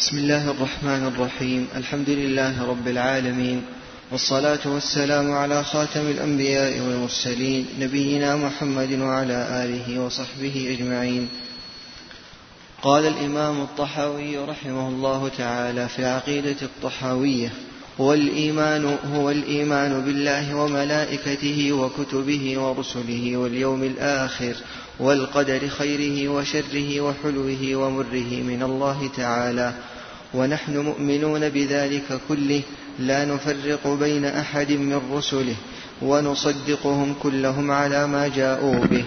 بسم الله الرحمن الرحيم. الحمد لله رب العالمين. والصلاة والسلام على خاتم الأنبياء والمرسلين نبينا محمد وعلى آله وصحبه أجمعين. قال الإمام الطحاوي رحمه الله تعالى في العقيدة الطحاوية هو الإيمان هو الإيمان بالله وملائكته وكتبه ورسله واليوم الآخر والقدر خيره وشره وحلوه ومره من الله تعالى. ونحن مؤمنون بذلك كله لا نفرق بين أحد من رسله ونصدقهم كلهم على ما جاءوا به.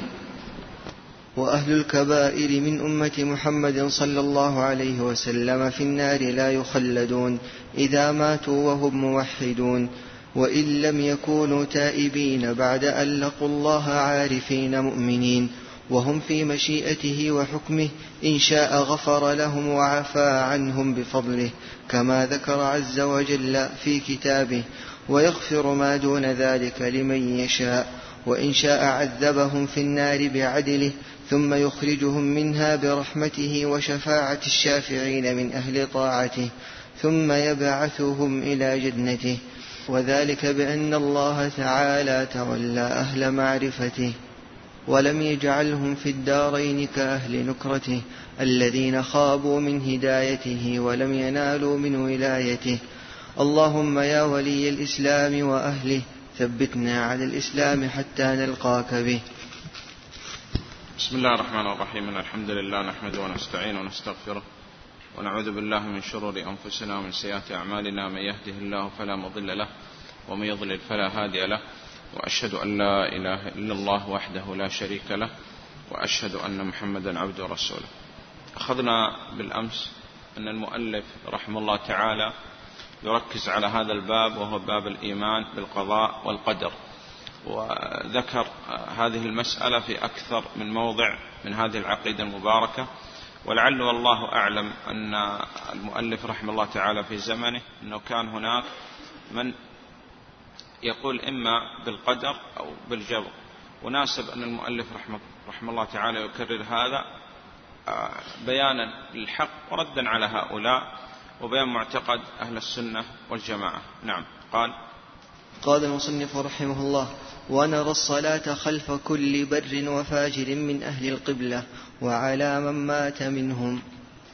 وأهل الكبائر من أمة محمد صلى الله عليه وسلم في النار لا يخلدون إذا ماتوا وهم موحدون. وإن لم يكونوا تائبين بعد أن لقوا الله عارفين مؤمنين. وهم في مشيئته وحكمه إن شاء غفر لهم وعفى عنهم بفضله كما ذكر عز وجل في كتابه ويغفر ما دون ذلك لمن يشاء وإن شاء عذبهم في النار بعدله ثم يخرجهم منها برحمته وشفاعة الشافعين من أهل طاعته ثم يبعثهم إلى جنته. وذلك بأن الله تعالى تولى أهل معرفته. ولم يجعلهم في الدارين كأهل نكرته الذين خابوا من هدايته ولم ينالوا من ولايته. اللهم يا ولي الإسلام وأهله ثبتنا على الإسلام حتى نلقاك به. بسم الله الرحمن الرحيم. الحمد لله نحمده ونستعينه ونستغفره ونعوذ بالله من شرور أنفسنا ومن سيئات أعمالنا. من يهده الله فلا مضل له ومن يضلل فلا هادي له. وأشهد أن لا إله إلا الله وحده لا شريك له وأشهد أن محمدا عبده ورسوله. أخذنا بالأمس أن المؤلف رحمه الله تعالى يركز على هذا الباب وهو باب الإيمان بالقضاء والقدر. وذكر هذه المسألة في أكثر من موضع من هذه العقيدة المباركة. ولعل والله أعلم أن المؤلف رحمه الله تعالى في زمنه أنه كان هناك من يقول إما بالقدر أو بالجبر. وناسب أن المؤلف رحمه, رحمه الله تعالى يكرر هذا آه، بيانا للحق وردا على هؤلاء وبيان معتقد أهل السنة والجماعة. نعم قال قال المصنف رحمه الله ونرى الصلاة خلف كل بر وفاجر من أهل القبلة وعلى من مات منهم.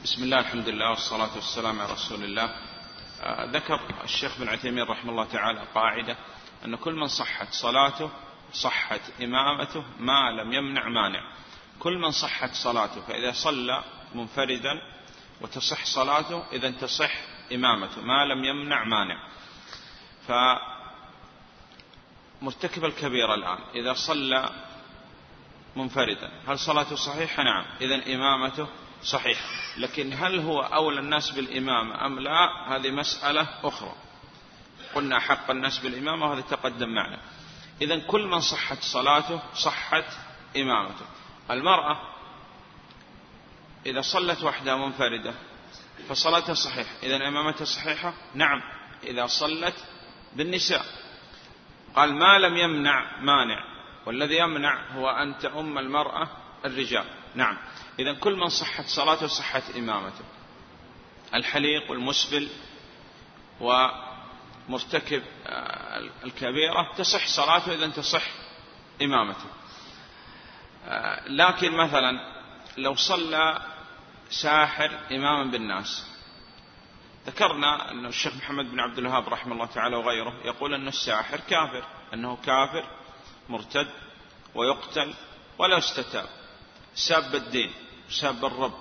بسم الله الحمد لله والصلاة والسلام على رسول الله. ذكر الشيخ بن عثيمين رحمه الله تعالى قاعدة أن كل من صحت صلاته صحت إمامته ما لم يمنع مانع. كل من صحت صلاته فإذا صلى منفردا وتصح صلاته إذا تصح إمامته ما لم يمنع مانع. فمرتكب الكبيرة الآن إذا صلى منفردا هل صلاته صحيحة؟ نعم. إذا إمامته صحيحة لكن هل هو أولى الناس بالإمامة أم لا؟ هذه مسألة أخرى. قلنا حق الناس بالإمامة وهذا تقدم معنا. إذا كل من صحت صلاته صحت إمامته. المرأة إذا صلت وحدها منفردة فصلاتها صحيحة. إذا إمامتها صحيحة؟ نعم. إذا صلت بالنساء. قال ما لم يمنع مانع. والذي يمنع هو أن تؤم المرأة الرجال. نعم. إذا كل من صحت صلاته صحت إمامته. الحليق والمسبل مرتكب آه، الكبيرة تصح صلاته إذا تصح إمامته. آه، لكن مثلا لو صلى ساحر إماما بالناس. ذكرنا أن الشيخ محمد بن عبد الوهاب رحمه الله تعالى وغيره يقول أن الساحر كافر أنه كافر مرتد ويقتل ولا يستتاب. ساب الدين. ساب الرب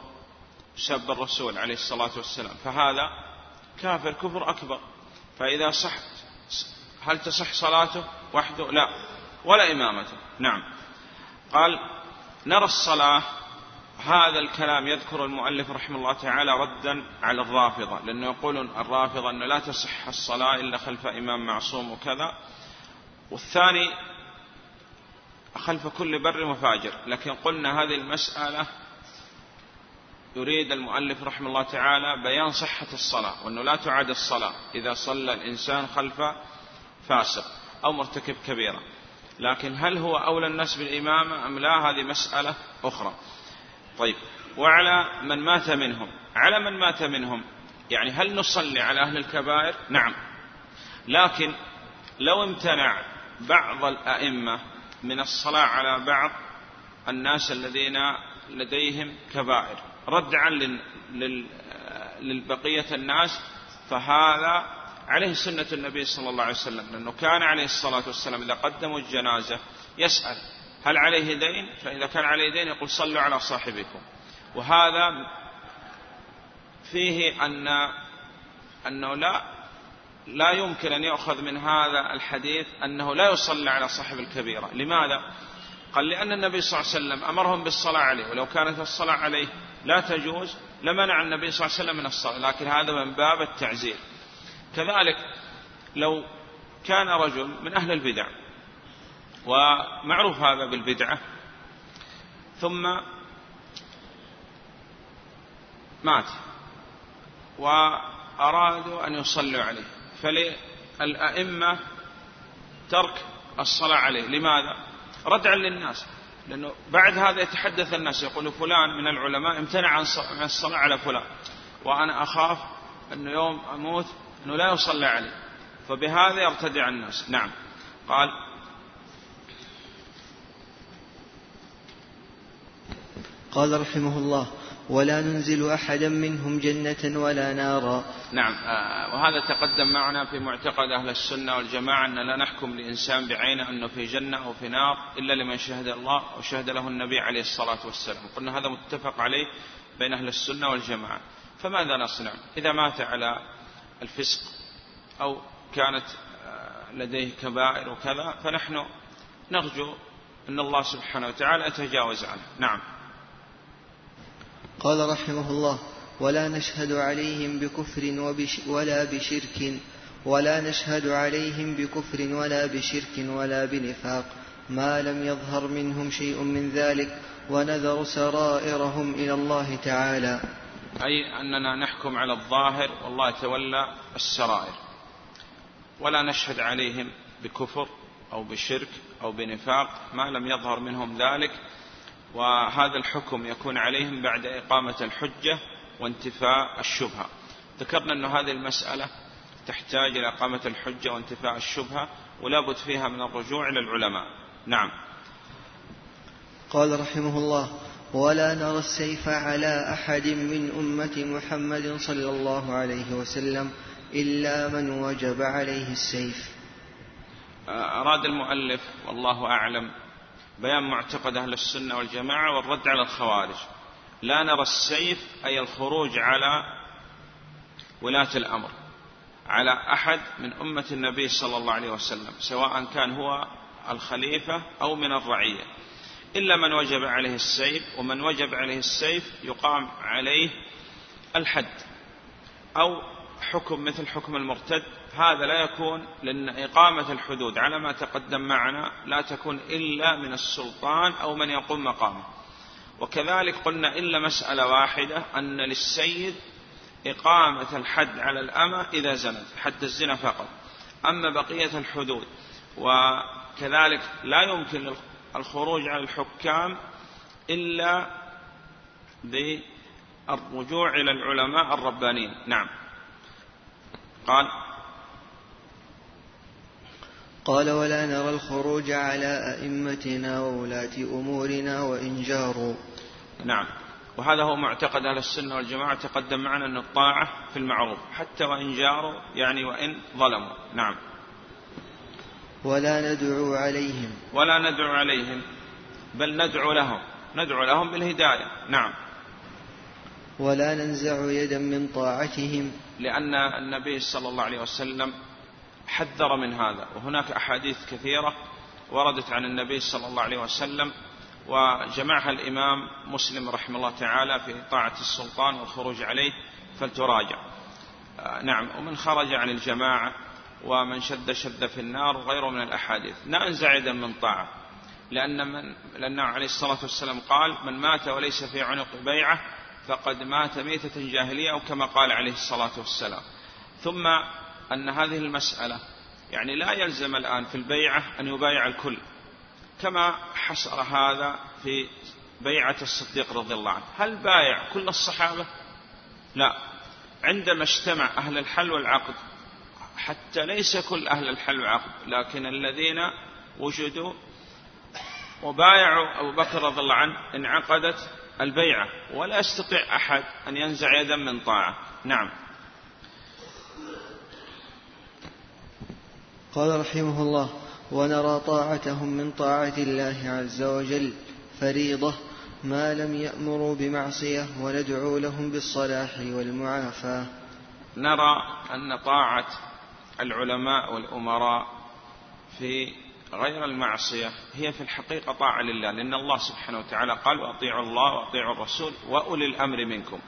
ساب الرسول عليه الصلاة والسلام. فهذا كافر كفر أكبر. فإذا صح هل تصح صلاته؟ وحده؟ لا. ولا إمامته. نعم. قال نرى الصلاة هذا الكلام يذكر المؤلف رحمه الله تعالى ردا على الرافضة لأنه يقولون الرافضة أنه لا تصح الصلاة إلا خلف إمام معصوم وكذا. والثاني خلف كل بر وفاجر. لكن قلنا هذه المسألة يريد المؤلف رحمه الله تعالى بيان صحة الصلاة وأنه لا تعاد الصلاة إذا صلى الإنسان خلف فاسق أو مرتكب كبيرة. لكن هل هو أولى الناس بالإمامة أم لا؟ هذه مسألة أخرى. طيب وعلى من مات منهم على من مات منهم يعني هل نصلي على أهل الكبائر؟ نعم. لكن لو امتنع بعض الأئمة من الصلاة على بعض الناس الذين لديهم كبائر ردعا للبقية الناس. فهذا عليه سنة النبي صلى الله عليه وسلم لأنه كان عليه الصلاة والسلام إذا قدموا الجنازة يسأل هل عليه دين؟ فإذا كان عليه دين يقول صلوا على صاحبكم. وهذا فيه أن أنه لا لا يمكن أن يؤخذ من هذا الحديث أنه لا يصلى على صاحب الكبيرة. لماذا؟ قال لأن النبي صلى الله عليه وسلم أمرهم بالصلاة عليه ولو كانت الصلاة عليه لا تجوز لمنع النبي صلى الله عليه وسلم من الصلاة لكن هذا من باب التعزير. كذلك لو كان رجل من أهل البدع ومعروف هذا بالبدعة ثم مات وأرادوا أن يصلوا عليه فللأئمة ترك الصلاة عليه. لماذا؟ ردعا للناس. لأنه بعد هذا يتحدث الناس يقول فلان من العلماء امتنع عن الصلاة على فلان. وأنا أخاف أنه يوم أموت أنه لا يصلى عليه فبهذا يرتدع الناس. نعم. قال قال رحمه الله ولا ننزل أحدا منهم جنة ولا نارا. نعم آه، وهذا تقدم معنا في معتقد أهل السنة والجماعة أن لا نحكم لإنسان بعينه أنه في جنة أو في نار إلا لمن شهد الله وشهد له النبي عليه الصلاة والسلام. قلنا هذا متفق عليه بين أهل السنة والجماعة. فماذا نصنع؟ إذا مات على الفسق أو كانت آه، لديه كبائر وكذا فنحن نرجو أن الله سبحانه وتعالى يتجاوز عنه. نعم. قال رحمه الله ولا نشهد عليهم بكفر وبش ولا بشرك ولا نشهد عليهم بكفر ولا بشرك ولا بنفاق. ما لم يظهر منهم شيء من ذلك ونذر سرائرهم إلى الله تعالى. أي أننا نحكم على الظاهر والله يتولى السرائر. ولا نشهد عليهم بكفر أو بشرك أو بنفاق ما لم يظهر منهم ذلك. وهذا الحكم يكون عليهم بعد إقامة الحجة وانتفاء الشبهة. ذكرنا أن هذه المسألة تحتاج إلى إقامة الحجة وانتفاء الشبهة ولا بد فيها من الرجوع إلى العلماء. نعم. قال رحمه الله ولا نرى السيف على أحد من أمة محمد صلى الله عليه وسلم إلا من وجب عليه السيف. أراد المؤلف والله أعلم بيان معتقد أهل السنة والجماعة والرد على الخوارج. لا نرى السيف أي الخروج على ولاة الأمر على أحد من أمة النبي صلى الله عليه وسلم سواء كان هو الخليفة أو من الرعية. إلا من وجب عليه السيف ومن وجب عليه السيف يقام عليه الحد أو حكم مثل حكم المرتد هذا لا يكون لأن إقامة الحدود. على ما تقدم معنا لا تكون إلا من السلطان أو من يقوم مقامه. وكذلك قلنا إلا مسألة واحدة أن للسيد إقامة الحد على الأمة إذا زنت حد الزنا فقط. أما بقية الحدود وكذلك لا يمكن الخروج على الحكام إلا بالرجوع إلى العلماء الربانيين. نعم. قال قال ولا نرى الخروج على أئمتنا وولاة أمورنا وإن جاروا. نعم. وهذا هو معتقد أهل السنة والجماعة تقدم معنا أن الطاعة في المعروف حتى وإن جاروا يعني وإن ظلموا. نعم. ولا ندعو عليهم. ولا ندعو عليهم بل ندعو لهم ندعو لهم بالهداية. نعم. ولا ننزع يدا من طاعتهم. لأن النبي صلى الله عليه وسلم حذر من هذا. وهناك أحاديث كثيرة وردت عن النبي صلى الله عليه وسلم وجمعها الإمام مسلم رحمه الله تعالى في طاعة السلطان والخروج عليه فلتراجع. آه، نعم ومن خرج عن الجماعة ومن شد شد في النار وغيره من الأحاديث. لا أنزع من طاعة لأن من لأنه عليه الصلاة والسلام قال من مات وليس في عنق بيعة فقد مات ميتة جاهلية أو كما قال عليه الصلاة والسلام. ثم أن هذه المسألة يعني لا يلزم الآن في البيعة أن يبايع الكل كما حصر هذا في بيعة الصديق رضي الله عنه. هل بايع كل الصحابة؟ لا. عندما اجتمع أهل الحل والعقد حتى ليس كل أهل الحل والعقد لكن الذين وجدوا وبايعوا أبو بكر رضي الله عنه انعقدت البيعة ولا يستطيع أحد أن ينزع يدا من طاعة. نعم. قال رحمه الله ونرى طاعتهم من طاعة الله عز وجل فريضة ما لم يأمروا بمعصية وندعو لهم بالصلاح والمعافاة. نرى أن طاعة العلماء والأمراء في غير المعصية هي في الحقيقة طاعة لله لأن الله سبحانه وتعالى قال وأطيعوا الله وأطيعوا الرسول وأولي الأمر منكم.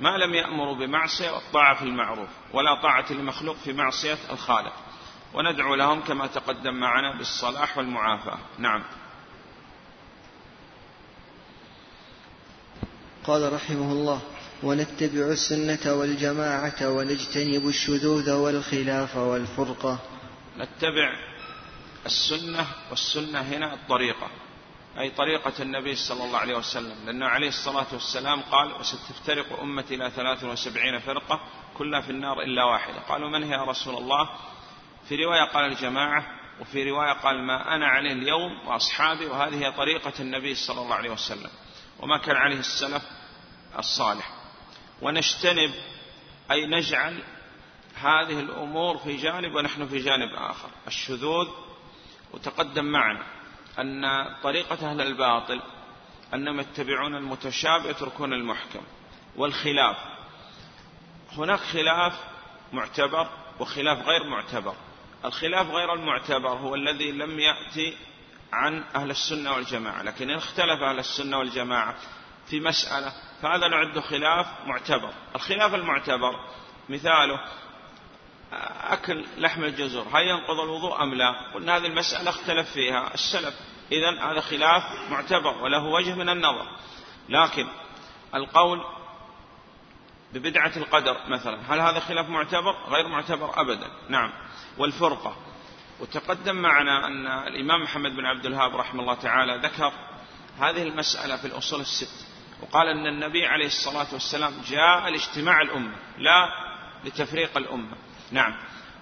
ما لم يأمروا بمعصية والطاعة في المعروف ولا طاعة لمخلوق في معصية الخالق. وندعو لهم كما تقدم معنا بالصلاح والمعافاة. نعم. قال رحمه الله ونتبع السنة والجماعة ونجتنب الشذوذ والخلاف والفرقة. نتبع السنة والسنة هنا الطريقة أي طريقة النبي صلى الله عليه وسلم لأنه عليه الصلاة والسلام قال وستفترق أمتي إلى ثلاث وسبعين فرقة كلها في النار إلا واحدة. قالوا من هي يا رسول الله؟ في رواية قال الجماعة وفي رواية قال ما أنا عليه اليوم وأصحابي. وهذه هي طريقة النبي صلى الله عليه وسلم وما كان عليه السلف الصالح. ونجتنب أي نجعل هذه الأمور في جانب ونحن في جانب آخر. الشذوذ وتقدم معنا أن طريقة أهل الباطل أنهم يتبعون المتشابه يتركون المحكم والخلاف. هناك خلاف معتبر وخلاف غير معتبر. الخلاف غير المعتبر هو الذي لم يأتي عن أهل السنة والجماعة لكن إن اختلف أهل السنة والجماعة في مسألة فهذا نعد خلاف معتبر. الخلاف المعتبر مثاله أكل لحم الجزور هل ينقض الوضوء أم لا؟ قلنا هذه المسألة اختلف فيها السلف إذا هذا خلاف معتبر وله وجه من النظر. لكن القول ببدعة القدر مثلا هل هذا خلاف معتبر؟ غير معتبر أبدا. نعم. والفرقة. وتقدم معنا أن الإمام محمد بن عبد الوهاب رحمه الله تعالى ذكر هذه المسألة في الأصول الست. وقال أن النبي عليه الصلاة والسلام جاء لاجتماع الأمة لا لتفريق الأمة. نعم.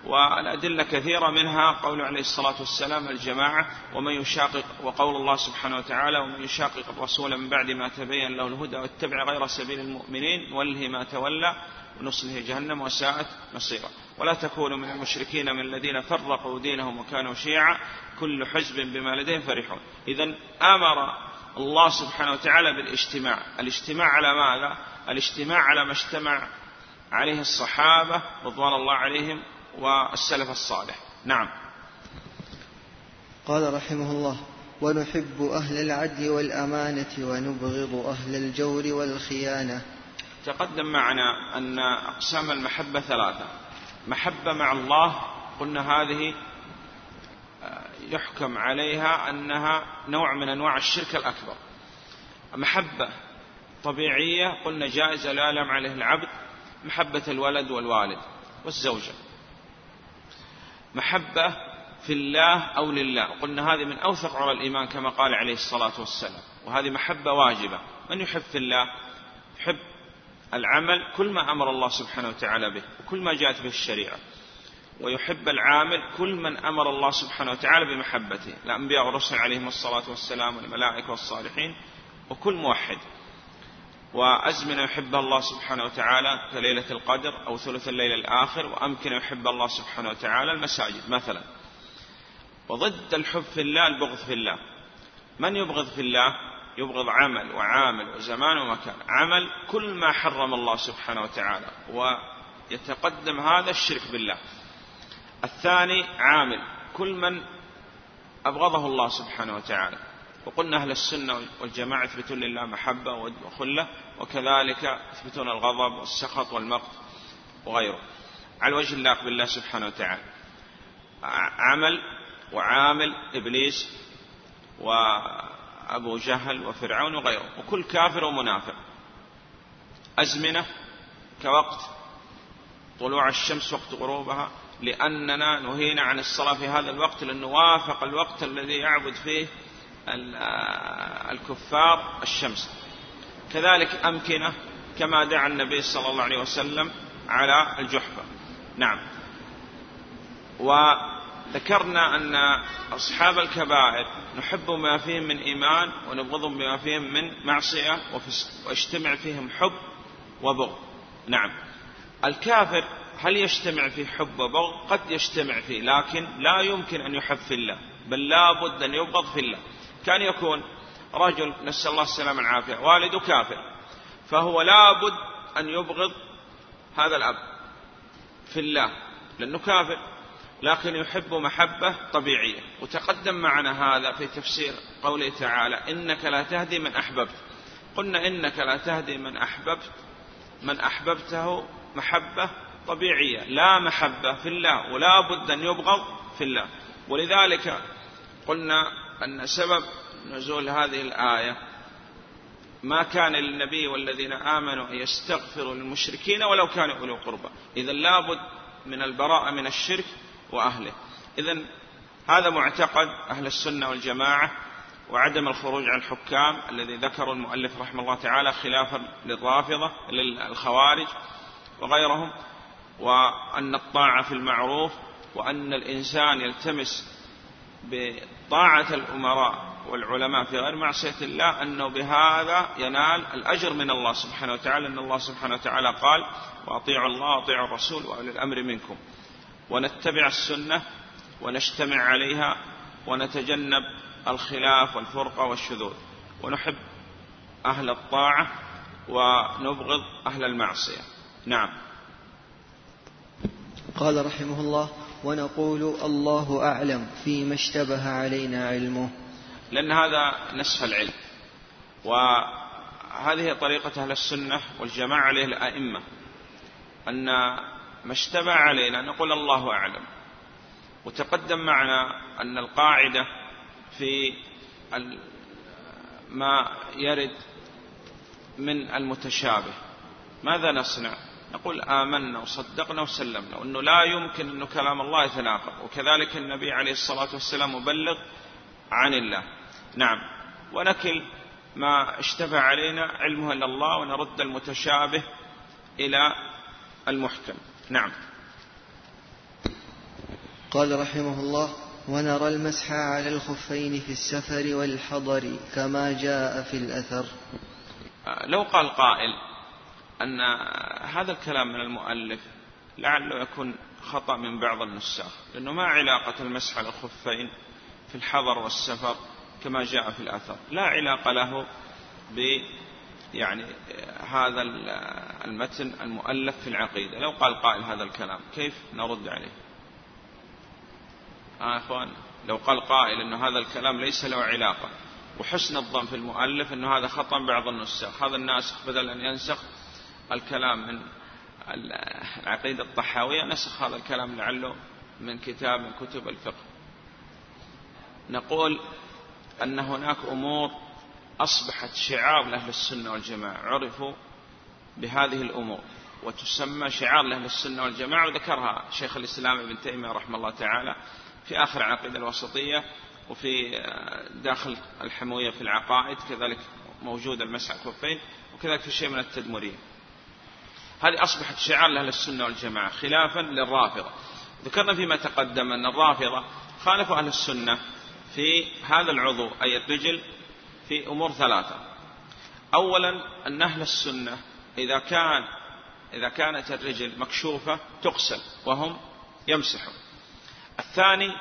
والأدلة كثيرة منها قول عليه الصلاة والسلام الجماعة ومن يشاقق وقول الله سبحانه وتعالى ومن يشاقق الرسول من بعد ما تبين له الهدى واتبع غير سبيل المؤمنين وله ما تولى ونصله جهنم وساءت مصيرا. ولا تكونوا من المشركين من الذين فرقوا دينهم وكانوا شيعا كل حزب بما لديهم فرحون. إذا أمر الله سبحانه وتعالى بالإجتماع. الإجتماع على ماذا؟ الإجتماع على ما اجتمع عليه الصحابة رضوان الله عليهم والسلف الصالح. نعم. قال رحمه الله ونحب أهل العدل والأمانة ونبغض أهل الجور والخيانة. تقدم معنا أن أقسام المحبة ثلاثة. محبة مع الله قلنا هذه آه، يحكم عليها أنها نوع من أنواع الشرك الأكبر. محبة طبيعية قلنا جائزة لا يلام عليه العبد. محبة الولد والوالد والزوجة. محبة في الله أو لله. قلنا هذه من أوثق عرى الإيمان كما قال عليه الصلاة والسلام. وهذه محبة واجبة. من يحب في الله؟ يحب العمل كل ما أمر الله سبحانه وتعالى به وكل ما جاءت به الشريعة. ويحب العامل كل من أمر الله سبحانه وتعالى بمحبته. الأنبياء والرسل عليهم الصلاة والسلام والملائكة والصالحين وكل موحد. وأزمنة يحبها الله سبحانه وتعالى كليلة القدر أو ثلث الليل الآخر وأمكن يحب الله سبحانه وتعالى المساجد مثلا. وضد الحب في الله البغض في الله. من يبغض في الله؟ يبغض عمل وعامل وزمان ومكان. عمل كل ما حرم الله سبحانه وتعالى ويتقدم هذا الشرك بالله. الثاني عامل. كل من أبغضه الله سبحانه وتعالى. وقلنا أهل السنة والجماعة يثبتون لله محبة وخلة وكذلك يثبتون الغضب والسخط والمقت وغيره. على وجه اللائق بالله سبحانه وتعالى. عمل وعامل إبليس وأبو جهل وفرعون وغيره. وكل كافر ومنافق. أزمنة كوقت. طلوع الشمس وقت غروبها. لأننا نهينا عن الصلاة في هذا الوقت لأنه وافق الوقت الذي يعبد فيه الكفار الشمس. كذلك أمكنة كما دعا النبي صلى الله عليه وسلم على الجحفة. نعم. وذكرنا أن أصحاب الكبائر نحب ما فيهم من إيمان ونبغضهم بما فيهم من معصية واجتمع فيهم حب وبغض. نعم. الكافر هل يجتمع في حب وبغض؟ قد يجتمع فيه لكن لا يمكن أن يحب في الله بل لا بد أن يبغض في الله. كان يكون رجل نسأل الله السلامة والعافية والده كافر فهو لا بد أن يبغض هذا الأب في الله لأنه كافر لكن يحب محبة طبيعية. وتقدم معنا هذا في تفسير قوله تعالى إنك لا تهدي من أحببت. قلنا إنك لا تهدي من أحببت من أحببته محبة طبيعية لا محبة في الله ولا بد أن يبغض في الله. ولذلك قلنا أن سبب نزول هذه الآية ما كان للنبي والذين آمنوا أن يستغفروا للمشركين ولو كانوا أولي قربى. إذا لابد من البراءة من الشرك وأهله. إذا هذا معتقد أهل السنة والجماعة وعدم الخروج عن الحكام الذي ذكر المؤلف رحمه الله تعالى خلافا للرافضة للخوارج وغيرهم وأن الطاعة في المعروف وأن الإنسان يلتمس بطاعة الأمراء والعلماء في غير معصية الله أنه بهذا ينال الأجر من الله سبحانه وتعالى أن الله سبحانه وتعالى قال وأطيعوا الله وأطيعوا الرسول وأولي الأمر منكم. ونتبع السنة ونجتمع عليها ونتجنب الخلاف والفرقة والشذوذ. ونحب أهل الطاعة ونبغض أهل المعصية. نعم. قال رحمه الله ونقول الله أعلم فيما اشتبه علينا علمه. لأن هذا نصف العلم. وهذه طريقة أهل السنة والجماعة عليه الأئمة. أن ما اشتبه علينا نقول الله أعلم. وتقدم معنا أن القاعدة في ما يرد من المتشابه. ماذا نصنع؟ نقول آمنا وصدقنا وسلمنا وأنه لا يمكن أن كلام الله يتناقض. وكذلك النبي عليه الصلاة والسلام مبلغ عن الله. نعم. ونكل ما اشتبه علينا علمه إلا الله ونرد المتشابه إلى المحكم. نعم. قال رحمه الله ونرى المسح على الخفين في السفر والحضر كما جاء في الأثر. لو قال قائل أن هذا الكلام من المؤلف لعله يكون خطأ من بعض النساخ لأنه ما علاقة المسح على الخفين في الحضر والسفر كما جاء في الأثر لا علاقة له ب يعني هذا المتن المؤلف في العقيدة. لو قال قائل هذا الكلام كيف نرد عليه؟ آه أخوان لو قال قائل أن هذا الكلام ليس له علاقة وحسن الظن في المؤلف أنه هذا خطأ بعض النساخ. هذا الناسخ بدل أن ينسخ الكلام من العقيدة الطحاوية. نسخ هذا الكلام لعله من كتاب من كتب الفقه. نقول أن هناك أمور أصبحت شعار لأهل السنة والجماعة. عرفوا بهذه الأمور وتسمى شعار لأهل السنة والجماعة. وذكرها شيخ الإسلام ابن تيمية رحمه الله تعالى في آخر العقيدة الوسطية وفي داخل الحموية في العقائد. كذلك موجود المسح الكفين وكذلك في شيء من التدمرية. هذه أصبحت شعار لأهل السنة والجماعة خلافا للرافضة. ذكرنا فيما تقدم أن الرافضة خالفوا أهل السنة في هذا العضو أي الرجل في أمور ثلاثة. أولا أن أهل السنة إذا كان إذا كانت الرجل مكشوفة تغسل وهم يمسحون الثاني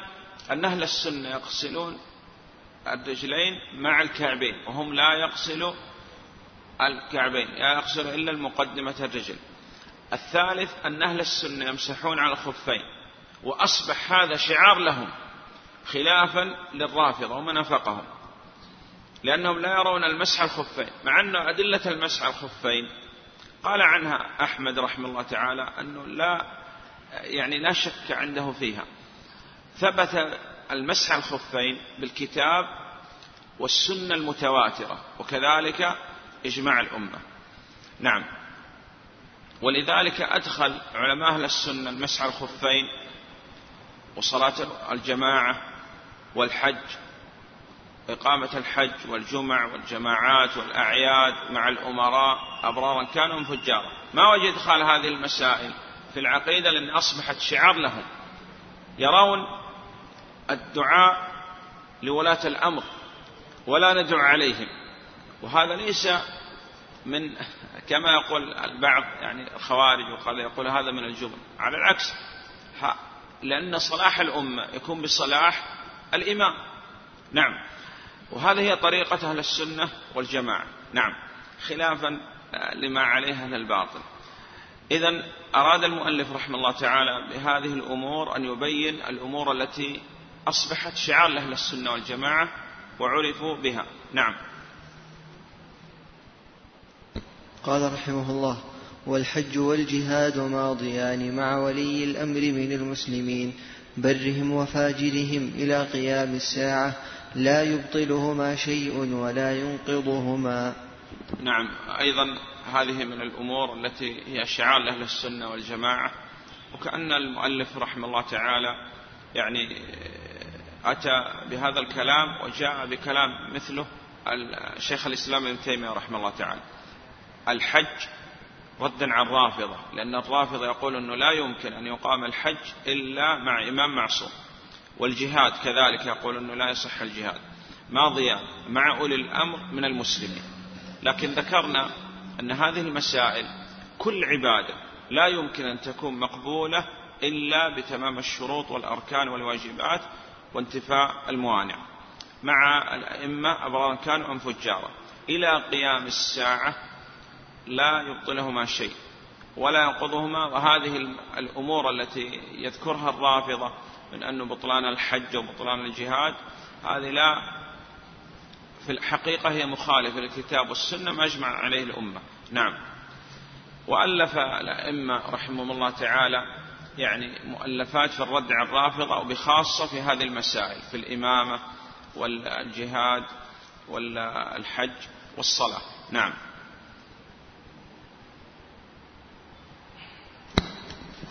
أن أهل السنة يغسلون الرجلين مع الكعبين وهم لا يغسلوا الكعبين لا يغسلوا إلا المقدمة الرجل. الثالث أن أهل السنة يمسحون على الخفين وأصبح هذا شعار لهم خلافا للرافضة ومن أفقهم لأنهم لا يرون المسح الخفين مع أن أدلة المسح الخفين قال عنها أحمد رحمه الله تعالى أنه لا يعني لا شك عنده فيها. ثبت المسح الخفين بالكتاب والسنة المتواترة وكذلك إجماع الأمة. نعم. ولذلك أدخل علماء أهل السنة المسح الخفين وصلاة الجماعة والحج إقامة الحج والجمع والجماعات والأعياد مع الأمراء أبرارا كانوا فجارا ما وجد إدخال هذه المسائل في العقيدة لأن أصبحت شعار لهم. يرون الدعاء لولاة الأمر ولا ندعو عليهم. وهذا ليس من كما يقول البعض يعني الخوارج وقال يقول هذا من الجبن. على العكس لأن صلاح الأمة يكون بصلاح الإمام. نعم. وهذه هي طريقة أهل السنة والجماعة. نعم. خلافا لما عليه أهل الباطل. إذا أراد المؤلف رحمه الله تعالى بهذه الأمور أن يبين الأمور التي أصبحت شعار لأهل السنة والجماعة وعرفوا بها. نعم. قال رحمه الله والحج والجهاد ماضيان مع ولي الأمر من المسلمين برهم وفاجرهم إلى قيام الساعة لا يبطلهما شيء ولا ينقضهما. نعم أيضا هذه من الأمور التي هي شعار لأهل السنة والجماعة وكأن المؤلف رحمه الله تعالى يعني أتى بهذا الكلام وجاء بكلام مثله الشيخ الإسلام ابن تيمية رحمه الله تعالى. الحج ردا على الرافضة لأن الرافضة يقول أنه لا يمكن أن يقام الحج إلا مع إمام معصوم والجهاد كذلك يقول أنه لا يصح الجهاد. ماضيا مع أولي الأمر من المسلمين. لكن ذكرنا أن هذه المسائل كل عبادة لا يمكن أن تكون مقبولة إلا بتمام الشروط والأركان والواجبات وانتفاء الموانع. مع الأئمة أبرارا كانوا أم فجارا إلى قيام الساعة لا يبطلهما شيء ولا ينقضهما وهذه الأمور التي يذكرها الرافضة من أن بطلان الحج وبطلان الجهاد هذه لا في الحقيقة هي مخالفة للكتاب والسنة ما أجمع عليه الأمة. نعم. وألف الأئمة رحمهم الله تعالى يعني مؤلفات في الرد على الرافضة وبخاصة في هذه المسائل في الإمامة والجهاد والحج والصلاة. نعم.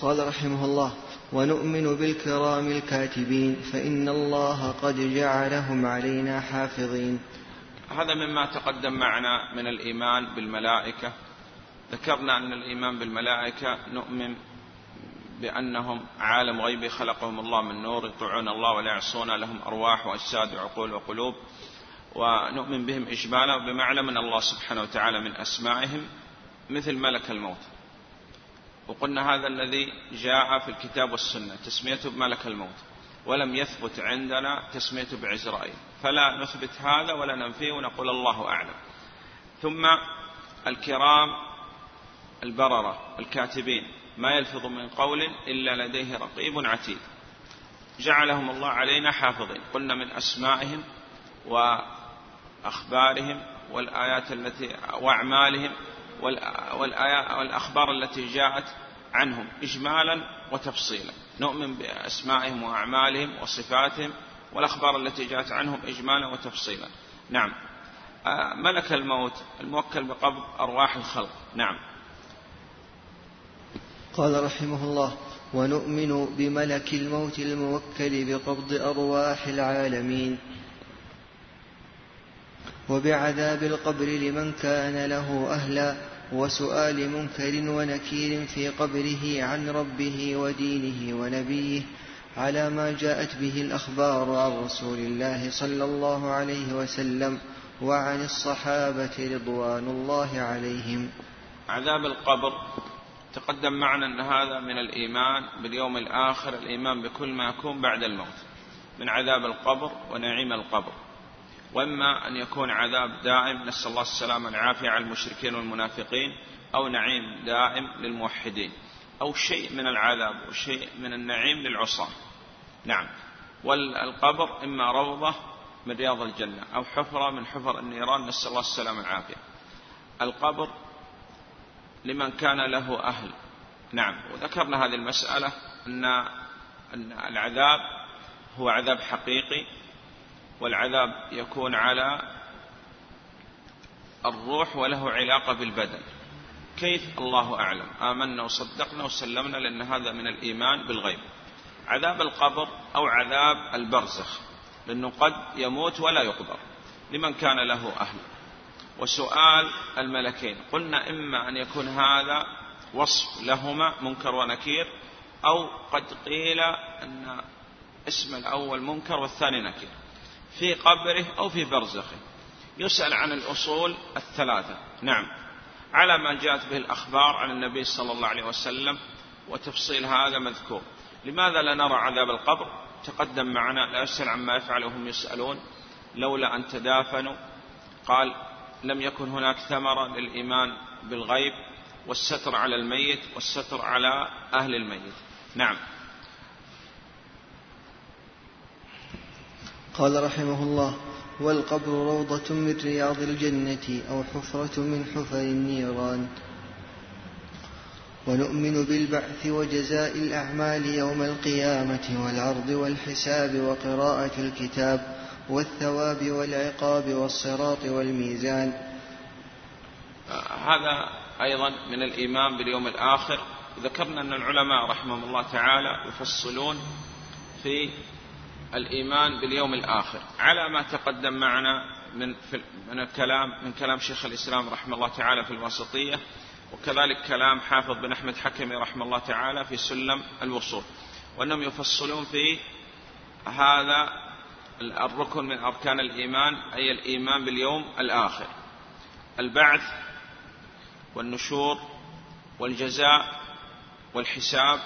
قال رحمه الله ونؤمن بالكرام الكاتبين فإن الله قد جعلهم علينا حافظين. هذا مما تقدم معنا من الإيمان بالملائكة. ذكرنا أن الإيمان بالملائكة نؤمن بأنهم عالم غيبي خلقهم الله من نور يطيعون الله ولا يعصون لهم أرواح وأجساد وعقول وقلوب ونؤمن بهم إجمالا بمعنى من الله سبحانه وتعالى من أسمائهم مثل ملك الموت. وقلنا هذا الذي جاء في الكتاب والسنة تسميته بملك الموت. ولم يثبت عندنا تسميته بعزرائيل. فلا نثبت هذا ولا ننفيه ونقول الله أعلم. ثم الكرام البررة الكاتبين. ما يلفظ من قول إلا لديه رقيب عتيد. جعلهم الله علينا حافظين. قلنا من أسمائهم وأخبارهم والآيات التي وأعمالهم والأخبار التي جاءت عنهم إجمالا وتفصيلا. نؤمن بأسمائهم وأعمالهم وصفاتهم والأخبار التي جاءت عنهم إجمالا وتفصيلا. نعم. آه، ملك الموت الموكل بقبض أرواح الخلق. نعم. قال رحمه الله ونؤمن بملك الموت الموكل بقبض أرواح العالمين وبعذاب القبر لمن كان له أهلا وسؤال منكر ونكير في قبره عن ربه ودينه ونبيه على ما جاءت به الأخبار عن رسول الله صلى الله عليه وسلم وعن الصحابة رضوان الله عليهم. عذاب القبر تقدم معنا أن هذا من الإيمان باليوم الآخر الإيمان بكل ما يكون بعد الموت من عذاب القبر ونعيم القبر. وإما أن يكون عذاب دائم نسأل الله السلامة والعافية على المشركين والمنافقين أو نعيم دائم للموحدين أو شيء من العذاب وشيء من النعيم للعصاة نعم. والقبر إما روضة من رياض الجنة أو حفرة من حفر النيران نسأل الله السلامة والعافية. القبر لمن كان له أهل. نعم. وذكرنا هذه المسألة أن أن العذاب هو عذاب حقيقي والعذاب يكون على الروح وله علاقة بالبدن. كيف؟ الله أعلم. آمنا وصدقنا وسلمنا لأن هذا من الإيمان بالغيب. عذاب القبر أو عذاب البرزخ لأنه قد يموت ولا يقبر. لمن كان له أهل؟ وسؤال الملكين. قلنا إما أن يكون هذا وصف لهما منكر ونكير أو قد قيل أن اسم الأول منكر والثاني نكير. في قبره أو في برزخه. يسأل عن الأصول الثلاثة. نعم. على ما جاءت به الأخبار عن النبي صلى الله عليه وسلم وتفصيل هذا مذكور. لماذا لا نرى عذاب القبر؟ تقدم معنا لا يسأل عما يفعل وهم يسألون. لولا أن تدافنوا. قال لم يكن هناك ثمرة للإيمان بالغيب والستر على الميت والستر على أهل الميت. نعم. قال رحمه الله والقبر روضة من رياض الجنة أو حفرة من حفر النيران. ونؤمن بالبعث وجزاء الأعمال يوم القيامة والعرض والحساب وقراءة الكتاب والثواب والعقاب والصراط والميزان. هذا أيضا من الإيمان باليوم الآخر. ذكرنا أن العلماء رحمهم الله تعالى يفصلون في الإيمان باليوم الآخر. على ما تقدم معنا من من الكلام من كلام شيخ الإسلام رحمه الله تعالى في الوسطية وكذلك كلام حافظ بن أحمد حكمي رحمه الله تعالى في سلم الوصول. وأنهم يفصلون في هذا الركن من أركان الإيمان أي الإيمان باليوم الآخر. البعث والنشور والجزاء والحساب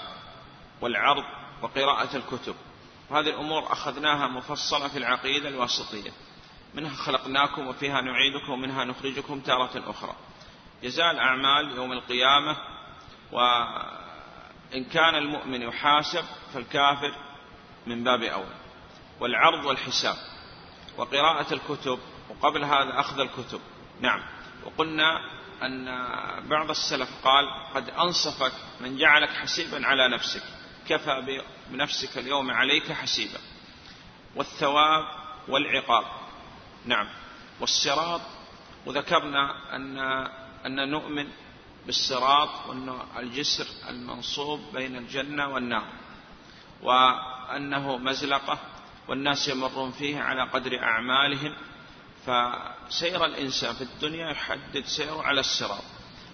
والعرض وقراءة الكتب. وهذه الأمور أخذناها مفصلة في العقيدة الواسطية. منها خلقناكم وفيها نعيدكم ومنها نخرجكم تارة أخرى. جزاء الأعمال يوم القيامة وإن كان المؤمن يحاسب فالكافر من باب أول. والعرض والحساب وقراءة الكتب وقبل هذا أخذ الكتب. نعم. وقلنا أن بعض السلف قال قد أنصفك من جعلك حسيبا على نفسك. كفى بنفسك اليوم عليك حسيبا. والثواب والعقاب. نعم. والصراط وذكرنا أن أن نؤمن بالصراط وأن الجسر المنصوب بين الجنة والنار. وأنه مزلقة والناس يمرون فيه على قدر أعمالهم. فسير الإنسان في الدنيا يحدد سيره على الصراط.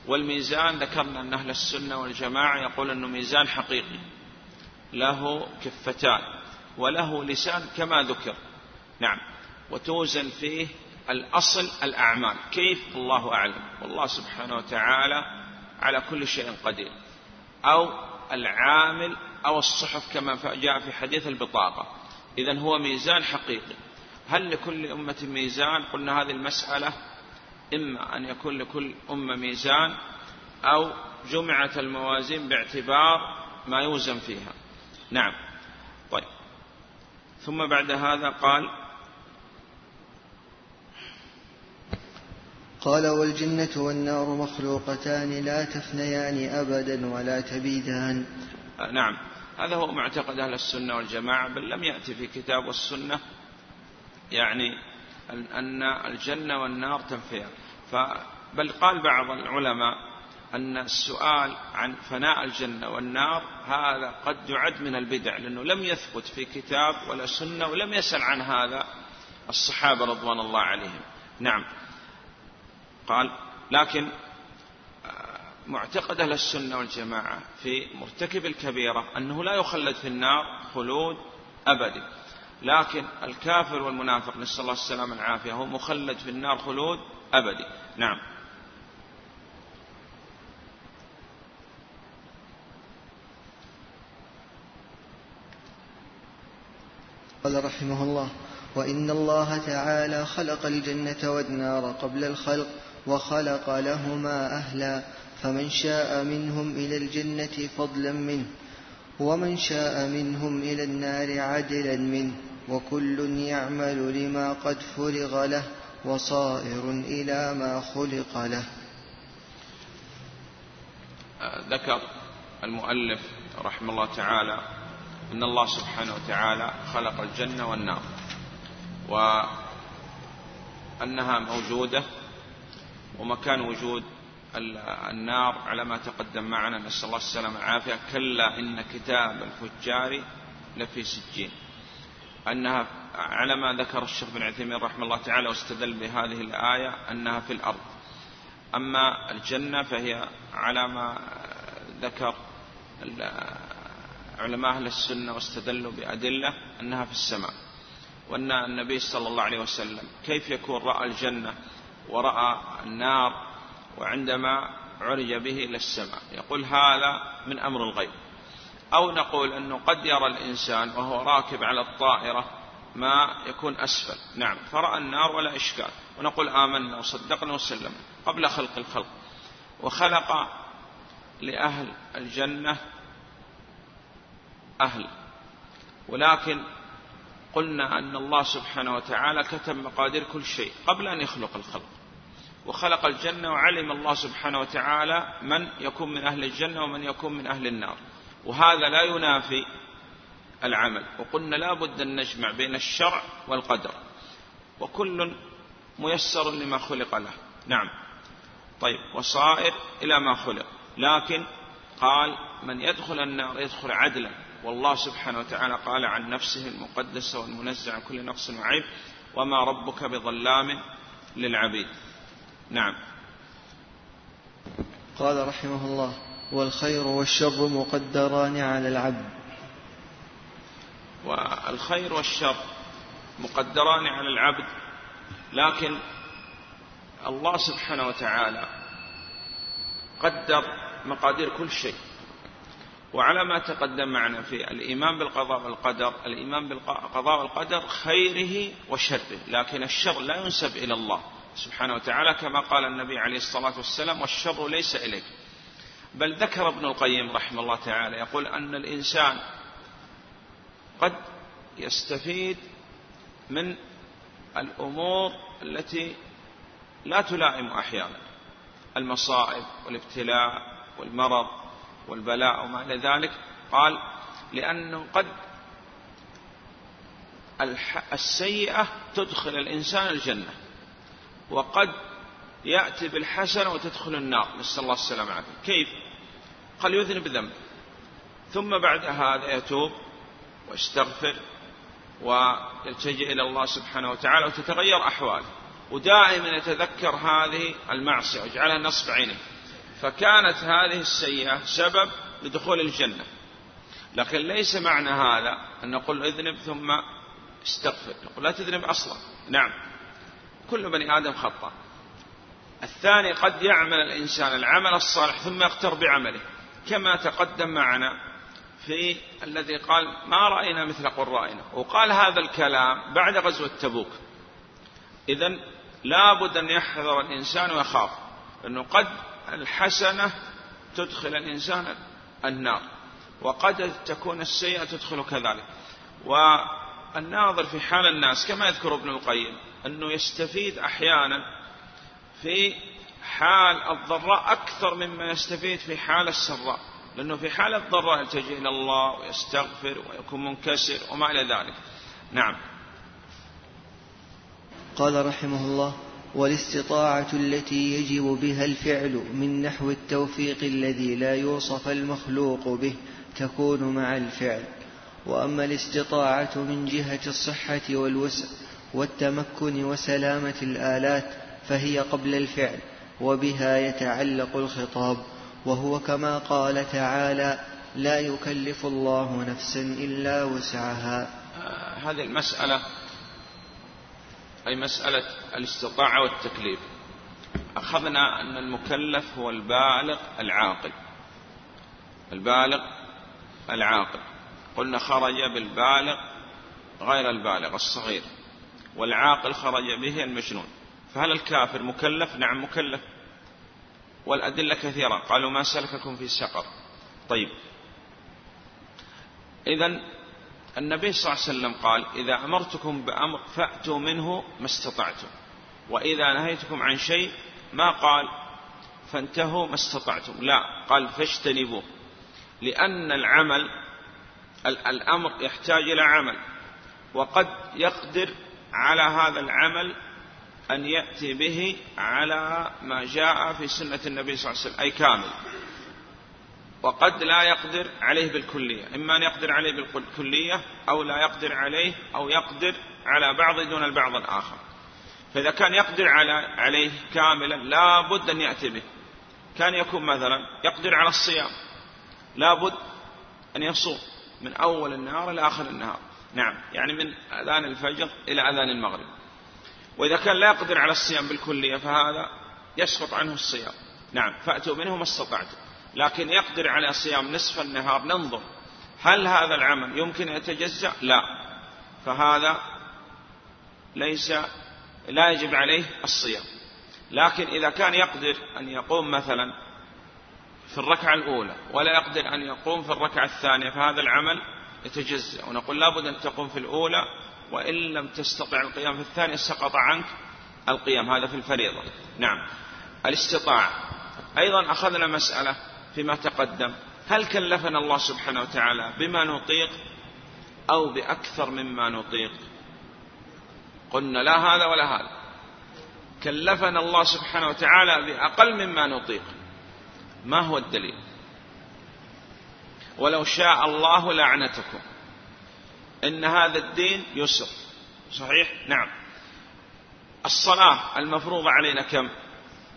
والميزان ذكرنا أن أهل السنة والجماعة يقول أنه ميزان حقيقي. له كفتان وله لسان كما ذكر. نعم. وتوزن فيه الأصل الأعمال. كيف؟ الله أعلم. والله سبحانه وتعالى على كل شيء قدير. أو العامل أو الصحف كما جاء في حديث البطاقة. إذا هو ميزان حقيقي. هل لكل أمة ميزان؟ قلنا هذه المسألة إما أن يكون لكل أمة ميزان أو جمعت الموازين باعتبار ما يوزن فيها. نعم. طيب. ثم بعد هذا قال قال والجنة والنار مخلوقتان لا تفنيان أبدا ولا تبيدان. نعم. هذا هو معتقد أهل السنة والجماعة بل لم يأتي في كتاب والسنة يعني أن الجنة والنار تنفيان. بل قال بعض العلماء أن السؤال عن فناء الجنة والنار هذا قد يعد من البدع لأنه لم يثبت في كتاب ولا سنة ولم يسأل عن هذا الصحابة رضوان الله عليهم. نعم. قال لكن آه، معتقد أهل السنة والجماعة في مرتكب الكبيرة أنه لا يخلد في النار خلود أبدي. لكن الكافر والمنافق نسأل الله السلامة والعافية هو مخلد في النار خلود أبدي. نعم. قال رحمه الله وإن الله تعالى خلق الجنة والنار قبل الخلق وخلق لهما أهلا فمن شاء منهم إلى الجنة فضلا منه ومن شاء منهم إلى النار عدلا منه وكل يعمل لما قد فرغ له وصائر إلى ما خلق له. ذكر المؤلف رحمه الله تعالى أن الله سبحانه وتعالى خلق الجنة والنار. وأنها موجودة ومكان وجود النار على ما تقدم معنا. نسأل الله السلامة والعافية. كلا إن كتاب الفجار لفي سجين. أنها على ما ذكر الشيخ بن عثيمين رحمه الله تعالى واستدل بهذه الآية أنها في الأرض. أما الجنة فهي على ما ذكر علماء أهل السنة واستدلوا بأدلة أنها في السماء وأن النبي صلى الله عليه وسلم كيف يكون رأى الجنة ورأى النار وعندما عرج به إلى السماء؟ يقول هذا من أمر الغيب. أو نقول أنه قد يرى الإنسان وهو راكب على الطائرة ما يكون أسفل. نعم فرأى النار ولا إشكال. ونقول آمنا وصدقنا وسلمنا قبل خلق الخلق. وخلق لأهل الجنة أهل. ولكن قلنا أن الله سبحانه وتعالى كتب مقادير كل شيء قبل أن يخلق الخلق. وخلق الجنة وعلم الله سبحانه وتعالى من يكون من أهل الجنة ومن يكون من أهل النار. وهذا لا ينافي العمل. وقلنا لا بد أن نجمع بين الشرع والقدر. وكل ميسر لما خلق له. نعم. طيب. وصائر إلى ما خلق. لكن قال من يدخل النار يدخل عدلا. والله سبحانه وتعالى قال عن نفسه المقدسة والمنزه عن كل نقص وعيب وما ربك بظلام للعبيد. نعم. قال رحمه الله والخير والشر مقدران على العبد. والخير والشر مقدران على العبد لكن الله سبحانه وتعالى قدر مقادير كل شيء. وعلى ما تقدم معنا في الإيمان بالقضاء والقدر الإيمان بالقضاء والقدر خيره وشره لكن الشر لا ينسب إلى الله سبحانه وتعالى كما قال النبي عليه الصلاة والسلام والشر ليس إليك. بل ذكر ابن القيم رحمه الله تعالى يقول أن الإنسان قد يستفيد من الأمور التي لا تلائم أحيانا المصائب والابتلاء والمرض والبلاء وما إلى ذلك. قال لأنه قد السيئة تدخل الإنسان الجنة وقد يأتي بالحسنة وتدخل النار. نسأل الله السلامة والعافية. كيف؟ قال يذنب ذنب ثم بعد هذا يتوب ويستغفر ويلتجئ إلى الله سبحانه وتعالى وتتغير أحواله ودائما يتذكر هذه المعصية ويجعلها نصب عينه. فكانت هذه السيئة سبب لدخول الجنة. لكن ليس معنى هذا أن نقول اذنب ثم استغفر. نقول لا تذنب أصلا. نعم. كل بني آدم خطأ. الثاني قد يعمل الإنسان العمل الصالح ثم يغتر بعمله. كما تقدم معنا في الذي قال ما رأينا مثل قرائنا. وقال هذا الكلام بعد غزوة تبوك. إذا لابد أن يحذر الإنسان ويخاف. أنه قد الحسنة تدخل الإنسان النار وقد تكون السيئة تدخل كذلك. والناظر في حال الناس كما يذكر ابن القيم أنه يستفيد أحيانا في حال الضراء أكثر مما يستفيد في حال السراء لأنه في حال الضراء يلتجئ إلى الله ويستغفر ويكون منكسر وما إلى ذلك. نعم. قال رحمه الله والاستطاعة التي يجب بها الفعل من نحو التوفيق الذي لا يوصف المخلوق به تكون مع الفعل. وأما الاستطاعة من جهة الصحة والوسع والتمكن وسلامة الآلات فهي قبل الفعل وبها يتعلق الخطاب. وهو كما قال تعالى لا يكلف الله نفسا إلا وسعها. هذه المسألة أي مسألة الاستطاعة والتكليف. أخذنا أن المكلف هو البالغ العاقل. البالغ العاقل. قلنا خرج بالبالغ غير البالغ الصغير. والعاقل خرج به المجنون. فهل الكافر مكلف؟ نعم مكلف. والأدلة كثيرة. قالوا ما سلككم في سقر طيب. إذا النبي صلى الله عليه وسلم قال إذا أمرتكم بأمر فأتوا منه ما استطعتم. وإذا نهيتكم عن شيء ما قال فانتهوا ما استطعتم. لا قال فاجتنبوه. لأن العمل الأمر يحتاج إلى عمل. وقد يقدر على هذا العمل أن يأتي به على ما جاء في سنة النبي صلى الله عليه وسلم أي كامل. وقد لا يقدر عليه بالكلية. إما أن يقدر عليه بالكلية أو لا يقدر عليه أو يقدر على بعض دون البعض الآخر. فإذا كان يقدر على عليه كاملا لا بد أن يأتي به. كان يكون مثلا يقدر على الصيام. لا بد أن يصوم من أول النهار إلى آخر النهار. نعم. يعني من أذان الفجر إلى أذان المغرب. وإذا كان لا يقدر على الصيام بالكلية فهذا يسقط عنه الصيام. نعم. فأتوا منه ما استطعتم. لكن يقدر على صيام نصف النهار ننظر. هل هذا العمل يمكن أن يتجزأ؟ لا. فهذا ليس لا يجب عليه الصيام. لكن إذا كان يقدر أن يقوم مثلا في الركعة الأولى ولا يقدر أن يقوم في الركعة الثانية فهذا العمل يتجزأ. ونقول لابد أن تقوم في الأولى وإن لم تستطع القيام في الثانية سقط عنك القيام. هذا في الفريضة. نعم. الاستطاعة. أيضا أخذنا مسألة فيما تقدم. هل كلفنا الله سبحانه وتعالى بما نطيق أو بأكثر مما نطيق؟ قلنا لا هذا ولا هذا. كلفنا الله سبحانه وتعالى بأقل مما نطيق. ما هو الدليل؟ ولو شاء الله لعنتكم. إن هذا الدين يسر. صحيح؟ نعم. الصلاة المفروضة علينا كم؟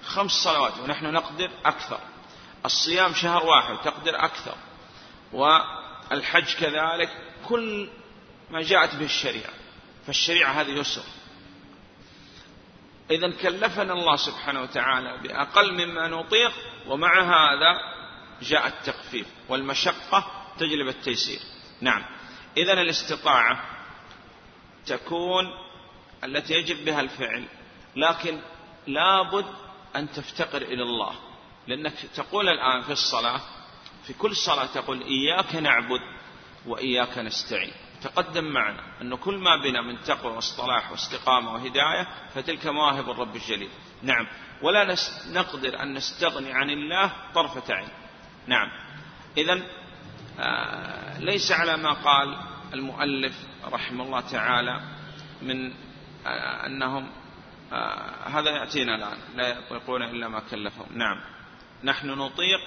خمس صلوات ونحن نقدر أكثر. الصيام شهر واحد تقدر أكثر. والحج كذلك كل ما جاءت به الشريعة فالشريعة هذه يسر. إذا كلفنا الله سبحانه وتعالى بأقل مما نطيق ومع هذا جاء التخفيف والمشقة تجلب التيسير. نعم. إذا الاستطاعة تكون التي يجب بها الفعل لكن لابد أن تفتقر إلى الله. لأنك تقول الآن في الصلاة في كل صلاة تقول إياك نعبد وإياك نستعين. تقدم معنا أن كل ما بنا من تقوى واصطلاح واستقامة وهداية فتلك مواهب الرب الجليل. نعم. ولا نقدر أن نستغني عن الله طرفة عين. نعم. إذا آه ليس على ما قال المؤلف رحمه الله تعالى من آه أنهم آه هذا يأتينا الآن لا يطيقون إلا ما كلفهم. نعم. نحن نطيق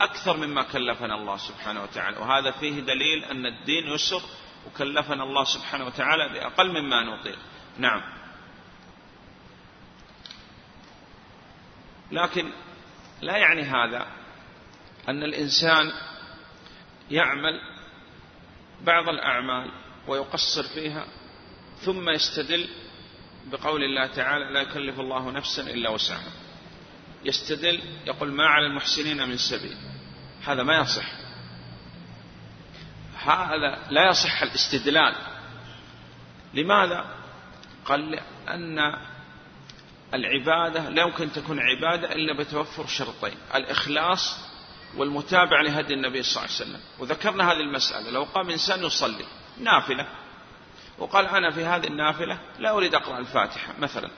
أكثر مما كلفنا الله سبحانه وتعالى. وهذا فيه دليل أن الدين يسر وكلفنا الله سبحانه وتعالى بأقل مما نطيق. نعم. لكن لا يعني هذا أن الإنسان يعمل بعض الأعمال ويقصر فيها ثم يستدل بقول الله تعالى لا يكلف الله نفسا إلا وسعها. يستدل يقول ما على المحسنين من سبيل. هذا ما يصح. هذا لا يصح الاستدلال. لماذا؟ قال لأن العبادة لا يمكن تكون عبادة إلا بتوفر شرطين الإخلاص والمتابعة لهدي النبي صلى الله عليه وسلم. وذكرنا هذه المسألة لو قام إنسان يصلي نافلة. وقال أنا في هذه النافلة لا أريد أقرأ الفاتحة مثلا.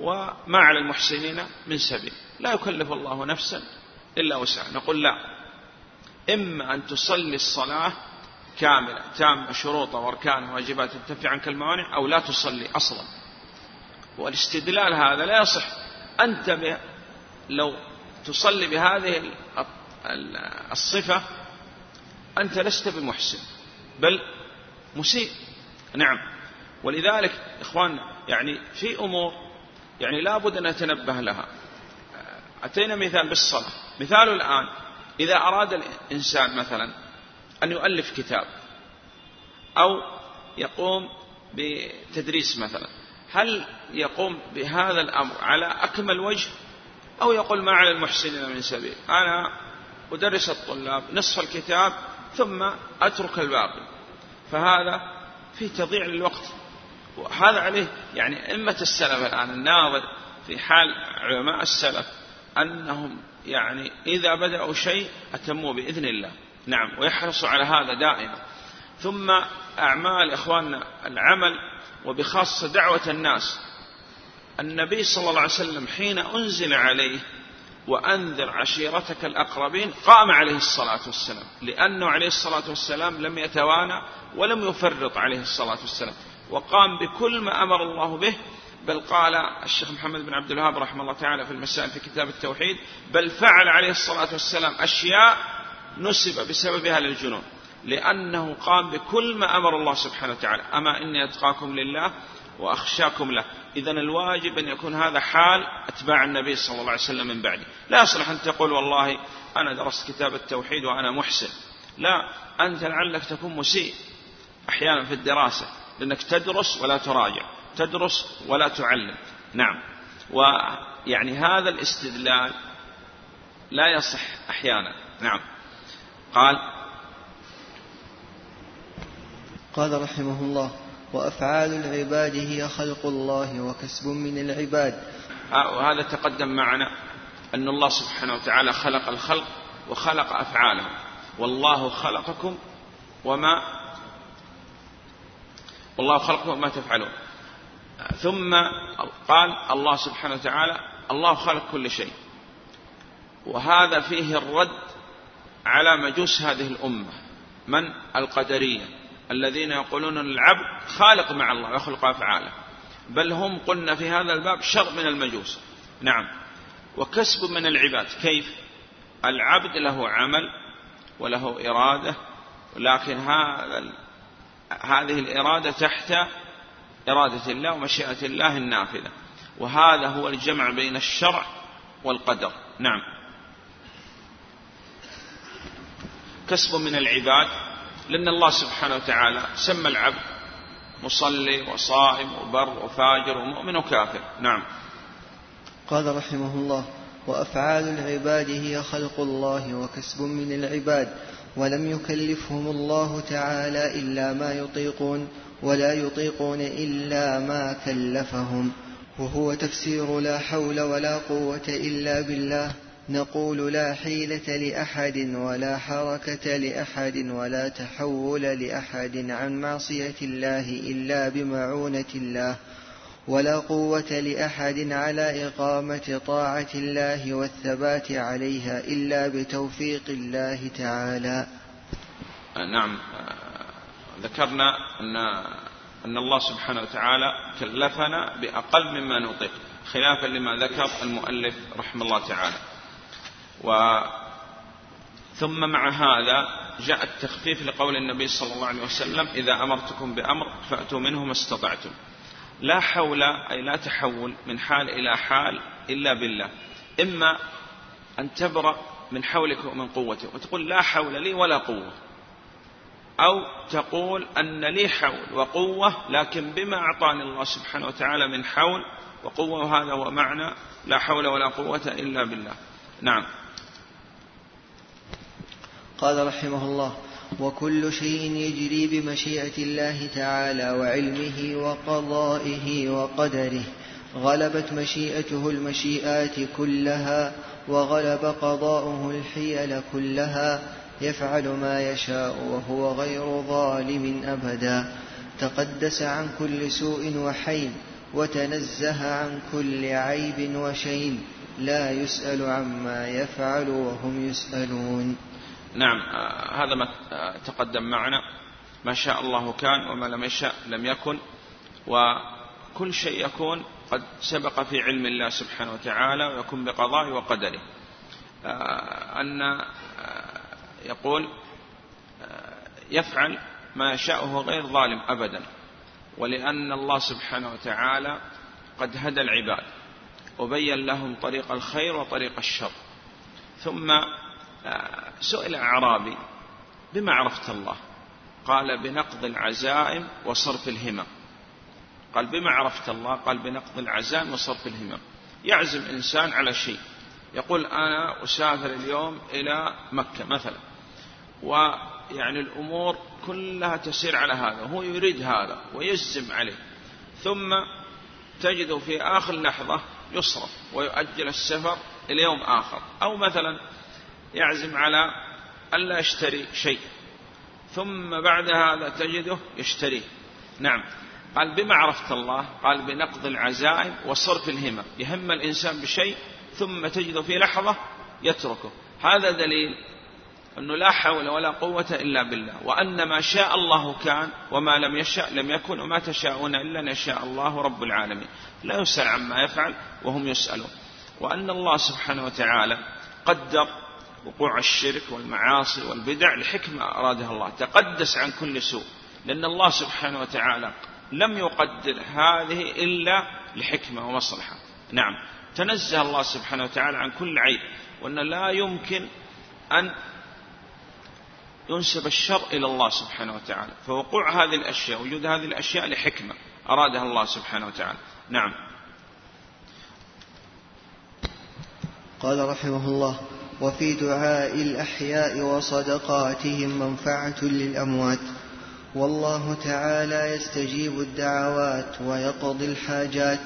وما على المحسنين من سبيل. لا يكلف الله نفسا إلا وسعها. نقول لا. إما أن تصلي الصلاة كاملة تامة شروطها وأركانها وواجباتها تنتفي عنك الموانع أو لا تصلي أصلا. والاستدلال هذا لا يصح. أنت لو تصلي بهذه الصفة أنت لست بمحسن بل مسيء. نعم. ولذلك إخواننا يعني في أمور يعني لابد أن نتنبه لها. أتينا مثال بالصلاة مثال الآن إذا أراد الإنسان مثلا أن يؤلف كتاب أو يقوم بتدريس مثلا هل يقوم بهذا الأمر على أكمل وجه أو يقول ما على المحسنين من سبيل؟ أنا أدرس الطلاب نصف الكتاب ثم أترك الباقي. فهذا في تضييع للوقت. وهذا عليه يعني أئمة السلف الآن الناظر في حال علماء السلف أنهم يعني إذا بدأوا شيء أتموا بإذن الله. نعم ويحرصوا على هذا دائما. ثم أعمال إخواننا العمل وبخاصة دعوة الناس. النبي صلى الله عليه وسلم حين أنزل عليه وأنذر عشيرتك الأقربين قام عليه الصلاة والسلام لأنه عليه الصلاة والسلام لم يتوانى ولم يفرط عليه الصلاة والسلام. وقام بكل ما أمر الله به بل قال الشيخ محمد بن عبد الوهاب رحمه الله تعالى في المسائل في كتاب التوحيد بل فعل عليه الصلاة والسلام أشياء نسب بسببها للجنون لأنه قام بكل ما أمر الله سبحانه وتعالى أما إني أتقاكم لله وأخشاكم له. إذا الواجب أن يكون هذا حال أتباع النبي صلى الله عليه وسلم من بعده لا يصلح أن تقول والله أنا درست كتاب التوحيد وأنا محسن. لا أنت لعلك تكون مسيء أحيانا في الدراسة. لأنك تدرس ولا تراجع. تدرس ولا تعلم. نعم. ويعني هذا الاستدلال لا يصح أحيانا. نعم. قال قال رحمه الله وأفعال العباد هي خلق الله وكسب من العباد. وهذا تقدم معنا أن الله سبحانه وتعالى خلق الخلق وخلق أفعالهم. والله خلقكم وما والله خلقكم وما تفعلون. ثم قال الله سبحانه وتعالى الله خلق كل شيء. وهذا فيه الرد على مجوس هذه الأمة. من؟ القدرية. الذين يقولون العبد خالق مع الله يخلق أفعاله بل هم قلنا في هذا الباب شر من المجوس. نعم. وكسب من العباد. كيف؟ العبد له عمل وله إرادة لكن هذا هذه الإرادة تحت إرادة الله ومشيئة الله النافذة. وهذا هو الجمع بين الشرع والقدر. نعم. كسب من العباد لأن الله سبحانه وتعالى سمى العبد مصلي وصائم وبر وفاجر ومؤمن وكافر. نعم. قال رحمه الله وأفعال العباد هي خلق الله وكسب من العباد. ولم يكلفهم الله تعالى إلا ما يطيقون ولا يطيقون إلا ما كلفهم وهو تفسير لا حول ولا قوة إلا بالله. نقول لا حيلة لأحد ولا حركة لأحد ولا تحول لأحد عن معصية الله إلا بمعونة الله. ولا قوة لأحد على إقامة طاعة الله والثبات عليها إلا بتوفيق الله تعالى. نعم ذكرنا أن أن الله سبحانه وتعالى كلفنا بأقل مما نطيق خلافا لما ذكر المؤلف رحمه الله تعالى. و ثم مع هذا جاء التخفيف لقول النبي صلى الله عليه وسلم إذا أمرتكم بأمر فأتوا منه ما استطعتم لا حول أي لا تحول من حال إلى حال إلا بالله. إما أن تبرأ من حولك ومن قوتك وتقول لا حول لي ولا قوة. أو تقول أن لي حول وقوة لكن بما أعطاني الله سبحانه وتعالى من حول وقوة وهذا هو معنى لا حول ولا قوة إلا بالله. نعم. قال رحمه الله وكل شيء يجري بمشيئة الله تعالى وعلمه وقضائه وقدره. غلبت مشيئته المشيئات كلها وغلب قضاؤه الحيل كلها. يفعل ما يشاء وهو غير ظالم أبدا. تقدس عن كل سوء وحين وتنزه عن كل عيب وشين. لا يسأل عما يفعل وهم يسألون. نعم هذا ما تقدم معنا. ما شاء الله كان وما لم يشاء لم يكن. وكل شيء يكون قد سبق في علم الله سبحانه وتعالى ويكون بقضائه وقدره. أن يقول يفعل ما يشاء وهو غير ظالم أبدا. ولأن الله سبحانه وتعالى قد هدى العباد وبين لهم طريق الخير وطريق الشر. ثم سئل أعرابي بما عرفت الله؟ قال بنقض العزائم وصرف الهمم. قال بما عرفت الله؟ قال بنقض العزائم وصرف الهمم. يعزم إنسان على شيء. يقول أنا أسافر اليوم إلى مكة مثلا. ويعني الأمور كلها تسير على هذا وهو يريد هذا ويزم عليه. ثم تجد في آخر لحظة يصرف ويؤجل السفر إلى يوم آخر. أو مثلا يعزم على ألا يشتري شيء ثم بعد هذا تجده يشتريه نعم. قال بما عرفت الله؟ قال بنقض العزائم وصرف الهمم يهم الإنسان بشيء ثم تجده في لحظة يتركه. هذا دليل أنه لا حول ولا قوة إلا بالله وأن ما شاء الله كان وما لم يشاء لم يكن وما تشاءون إلا أن يشاء الله رب العالمين. لا يسأل عما يفعل وهم يسألون. وأن الله سبحانه وتعالى قدر وقوع الشرك والمعاصي والبدع لحكمة أرادها الله. تقدس عن كل سوء لأن الله سبحانه وتعالى لم يقدر هذه إلا لحكمة ومصلحة. نعم. تنزه الله سبحانه وتعالى عن كل عيب وأن لا يمكن أن ينسب الشر إلى الله سبحانه وتعالى. فوقوع هذه الأشياء وجود هذه الأشياء لحكمة أرادها الله سبحانه وتعالى. نعم. قال رحمه الله وفي دعاء الأحياء وصدقاتهم منفعة للأموات. والله تعالى يستجيب الدعوات ويقضي الحاجات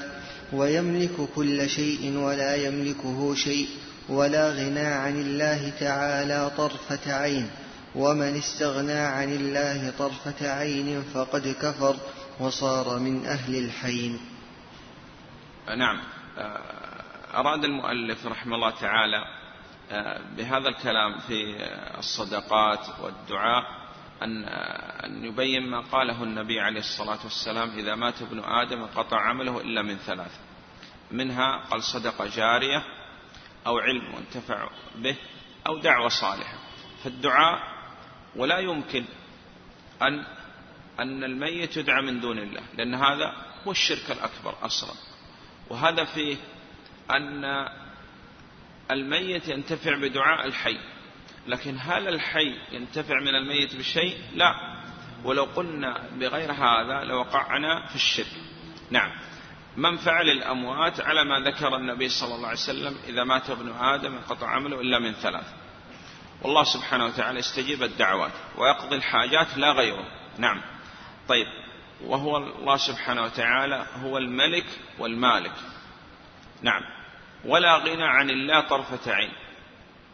ويملك كل شيء ولا يملكه شيء ولا غنى عن الله تعالى طرفة عين. ومن استغنى عن الله طرفة عين فقد كفر وصار من أهل الحين. نعم. أراد المؤلف رحمه الله تعالى بهذا الكلام في الصدقات والدعاء أن أن يبين ما قاله النبي عليه الصلاة والسلام إذا مات ابن آدم قطع عمله إلا من ثلاث منها قال صدقة جارية أو علم وانتفع به أو دعوة صالحة. فالدعاء ولا يمكن أن أن الميت يدعى من دون الله لأن هذا هو الشرك الأكبر أصلا. وهذا فيه أن الميت ينتفع بدعاء الحي. لكن هل الحي ينتفع من الميت بشيء لا. ولو قلنا بغير هذا لوقعنا في الشرك. نعم. منفعة للأموات على ما ذكر النبي صلى الله عليه وسلم إذا مات ابن آدم انقطع عمله إلا من ثلاث. والله سبحانه وتعالى يستجيب الدعوات ويقضي الحاجات لا غيره. نعم. طيب. وهو الله سبحانه وتعالى هو الملك والمالك. نعم. ولا غنى عن الله طرفة عين.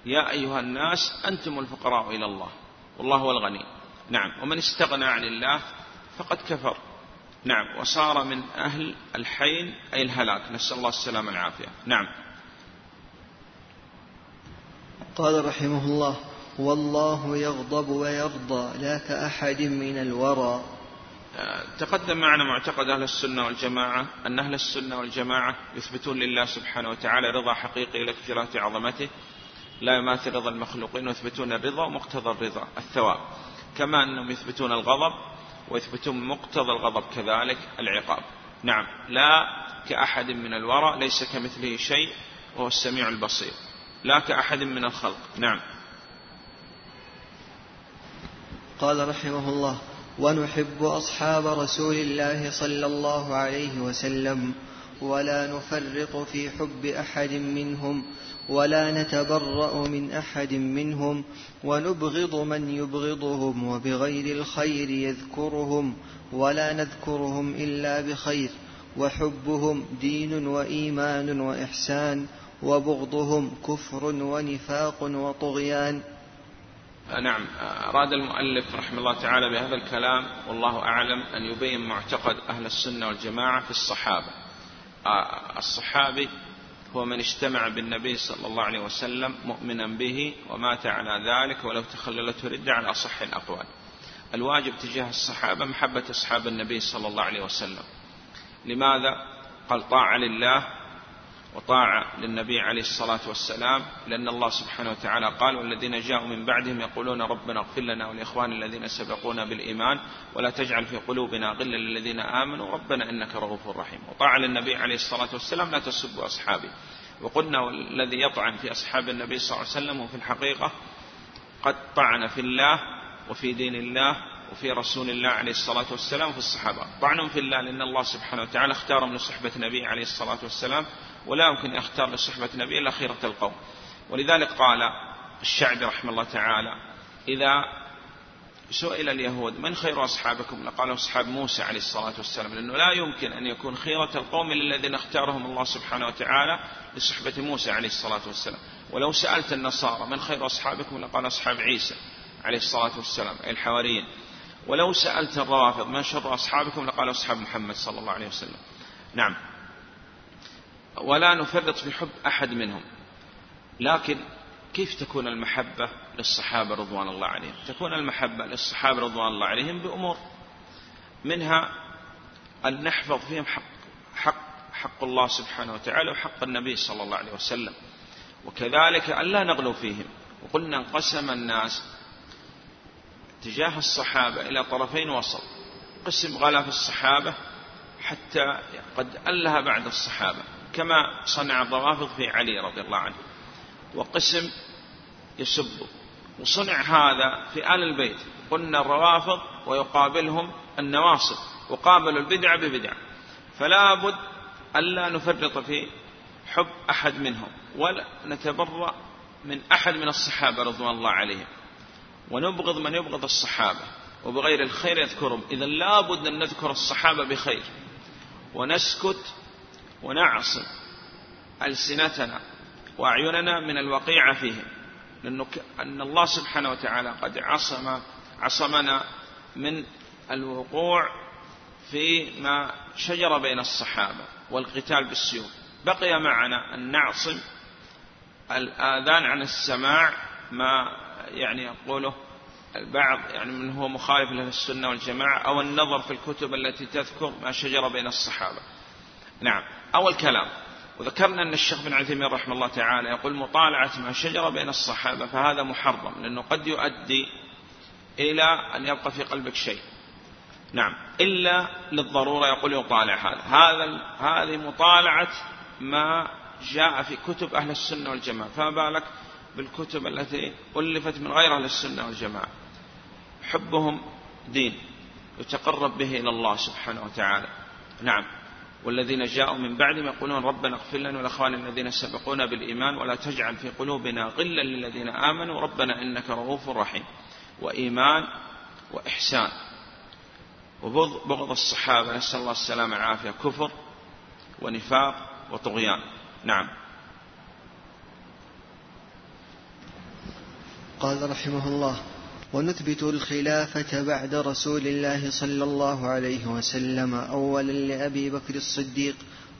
يا أيها الناس أنتم الفقراء إلى الله. والله هو الغني. نعم. ومن استغنى عن الله فقد كفر. نعم. وصار من أهل الحين أي الهلاك. نسأل الله السلامة والعافية. نعم. قال رحمه الله والله يغضب ويرضى لا كأحد من الورى. تقدم معنا معتقد أهل السنة والجماعة أن أهل السنة والجماعة يثبتون لله سبحانه وتعالى رضا حقيقي لاكتراث عظمته لا يماثل رضا المخلوقين ويثبتون الرضا ومقتضى الرضا الثواب. كما أنهم يثبتون الغضب ويثبتون مقتضى الغضب كذلك العقاب. نعم لا كأحد من الورى ليس كمثله شيء وهو السميع البصير. لا كأحد من الخلق. نعم. قال رحمه الله ونحب أصحاب رسول الله صلى الله عليه وسلم ولا نفرط في حب أحد منهم ولا نتبرأ من أحد منهم ونبغض من يبغضهم وبغير الخير يذكرهم ولا نذكرهم إلا بخير وحبهم دين وإيمان وإحسان وبغضهم كفر ونفاق وطغيان. نعم أراد المؤلف رحمه الله تعالى بهذا الكلام والله أعلم أن يبين معتقد أهل السنة والجماعة في الصحابة. الصحابي هو من اجتمع بالنبي صلى الله عليه وسلم مؤمنا به ومات على ذلك ولو تخللته ردة على أصح الأقوال. الواجب تجاه الصحابة محبة أصحاب النبي صلى الله عليه وسلم. لماذا؟ قال طاعة لله وطاعة للنبي عليه الصلاة والسلام لأن الله سبحانه وتعالى قال والذين جاءوا من بعدهم يقولون ربنا اغفر لنا ولإخوان الذين سبقونا بالإيمان ولا تجعل في قلوبنا غلا للذين آمنوا ربنا إنك رؤوف رحيم. وطاعة للنبي عليه الصلاة والسلام لا تسبوا أصحابي. وقلنا والذي يطعن في أصحاب النبي صلى الله عليه وسلم وفي الحقيقة قد طعن في الله وفي دين الله وفي رسول الله عليه الصلاة والسلام وفي الصحابة. طعنهم في الله لأن الله سبحانه وتعالى اختارهم لصحبة نبي عليه الصلاة والسلام. ولا يمكن يختار لصحبة نبي إلا خيرة القوم. ولذلك قال الشعبي رحمه الله تعالى إذا سئل اليهود من خير أصحابكم؟ لقالوا أصحاب موسى عليه الصلاة والسلام لأنه لا يمكن أن يكون خيرة القوم إلا الذين اختارهم الله سبحانه وتعالى لصحبة موسى عليه الصلاة والسلام. ولو سألت النصارى من خير أصحابكم؟ لقال أصحاب عيسى عليه الصلاة والسلام أي الحواريين. ولو سألت الروافض من شر أصحابكم؟ لقال أصحاب محمد صلى الله عليه وسلم. نعم. ولا نفرط في حب أحد منهم. لكن كيف تكون المحبة للصحابة رضوان الله عليهم؟ تكون المحبة للصحابة رضوان الله عليهم بأمور. منها أن نحفظ فيهم حق حق حق الله سبحانه وتعالى وحق النبي صلى الله عليه وسلم. وكذلك أن لا نغلو فيهم. وقلنا انقسم الناس تجاه الصحابة إلى طرفين وسط. قسم غلا في الصحابة حتى قد ألها بعد الصحابة. كما صنع الروافض في علي رضي الله عنه. وقسم يسب. وصنع هذا في آل البيت. قلنا الروافض ويقابلهم النواصب. وقابلوا البدع ببدع. فلا بد ألا نفرط في حب أحد منهم. ولا نتبرأ من أحد من الصحابة رضوان الله عليهم. ونبغض من يبغض الصحابة. وبغير الخير يذكرهم. إذا لابد أن نذكر الصحابة بخير. ونسكت ونعصم ألسنتنا وأعيننا من الوقيعة فيهم لأنه أن الله سبحانه وتعالى قد عصم عصمنا من الوقوع فيما شجر بين الصحابة والقتال بالسيوف. بقي معنا أن نعصم الآذان عن السماع ما يعني يقوله البعض يعني من هو مخالف له السنة والجماعة أو النظر في الكتب التي تذكر ما شجر بين الصحابة. نعم. أو الكلام وذكرنا أن الشيخ بن عثيمين رحمه الله تعالى يقول مطالعة ما شجر بين الصحابة فهذا محرم لأنه قد يؤدي إلى أن يبقى في قلبك شيء. نعم. إلا للضرورة يقول يطالع هذا. هذا هذه مطالعة ما جاء في كتب أهل السنة والجماعة. فما بالك بالكتب التي ألفت من غير أهل السنة والجماعة؟ حبهم دين يتقرب به إلى الله سبحانه وتعالى. نعم. والذين جاءوا من بعدهم يقولون ربنا اغفر لنا والأخوان الذين سبقونا بالإيمان ولا تجعل في قلوبنا غلا للذين آمنوا ربنا إنك رؤوف رحيم. وإيمان وإحسان. وبغض الصحابة نسأل الله السلامة والعافية. كفر ونفاق وطغيان. نعم. قال رحمه الله ونثبت الخلافة بعد رسول الله صلى الله عليه وسلم أولا لأبي بكر الصديق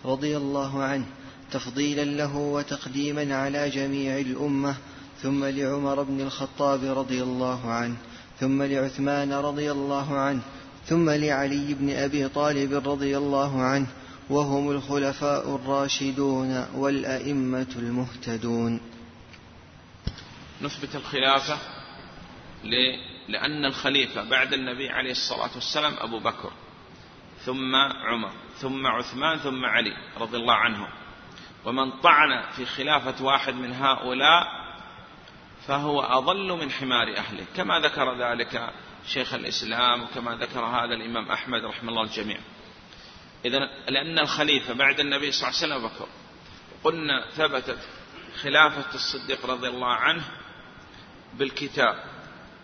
رضي الله عنه تفضيلا له وتقديما على جميع الأمة ثم لعمر بن الخطاب رضي الله عنه ثم لعثمان رضي الله عنه ثم لعلي بن أبي طالب رضي الله عنه وهم الخلفاء الراشدون والأئمة المهتدون. نثبت الخلافة. لأن الخليفة بعد النبي عليه الصلاة والسلام أبو بكر ثم عمر ثم عثمان ثم علي رضي الله عنهم. ومن طعن في خلافة واحد من هؤلاء فهو أضل من حمار أهله كما ذكر ذلك شيخ الإسلام وكما ذكر هذا الإمام أحمد رحمه الله الجميع. إذا لأن الخليفة بعد النبي صلى الله عليه وسلم بكر قلنا ثبتت خلافة الصديق رضي الله عنه بالكتاب.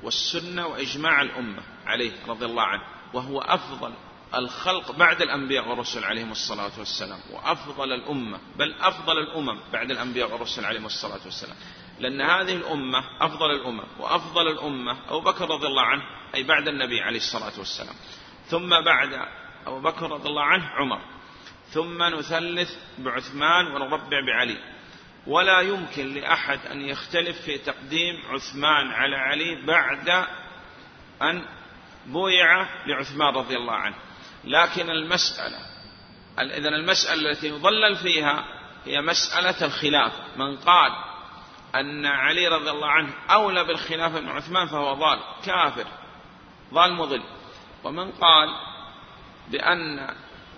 والسنة وإجماع الأمة عليه رضي الله عنه وهو أفضل الخلق بعد الأنبياء والرسل عليهم الصلاة والسلام وأفضل الأمة بل أفضل الأمم بعد الأنبياء والرسل عليهم الصلاة والسلام. لأن هذه الأمة أفضل الأمم وأفضل الأمة أبو بكر رضي الله عنه أي بعد النبي عليه الصلاة والسلام. ثم بعد أبو بكر رضي الله عنه عمر. ثم نثلث بعثمان ونربع بعلي. ولا يمكن لأحد أن يختلف في تقديم عثمان على علي بعد أن بويع لعثمان رضي الله عنه. لكن المسألة إذن المسألة التي يضلل فيها هي مسألة الخلافة من قال أن علي رضي الله عنه أولى بالخلافة من عثمان فهو ضال كافر ضال مضل. ومن قال بأن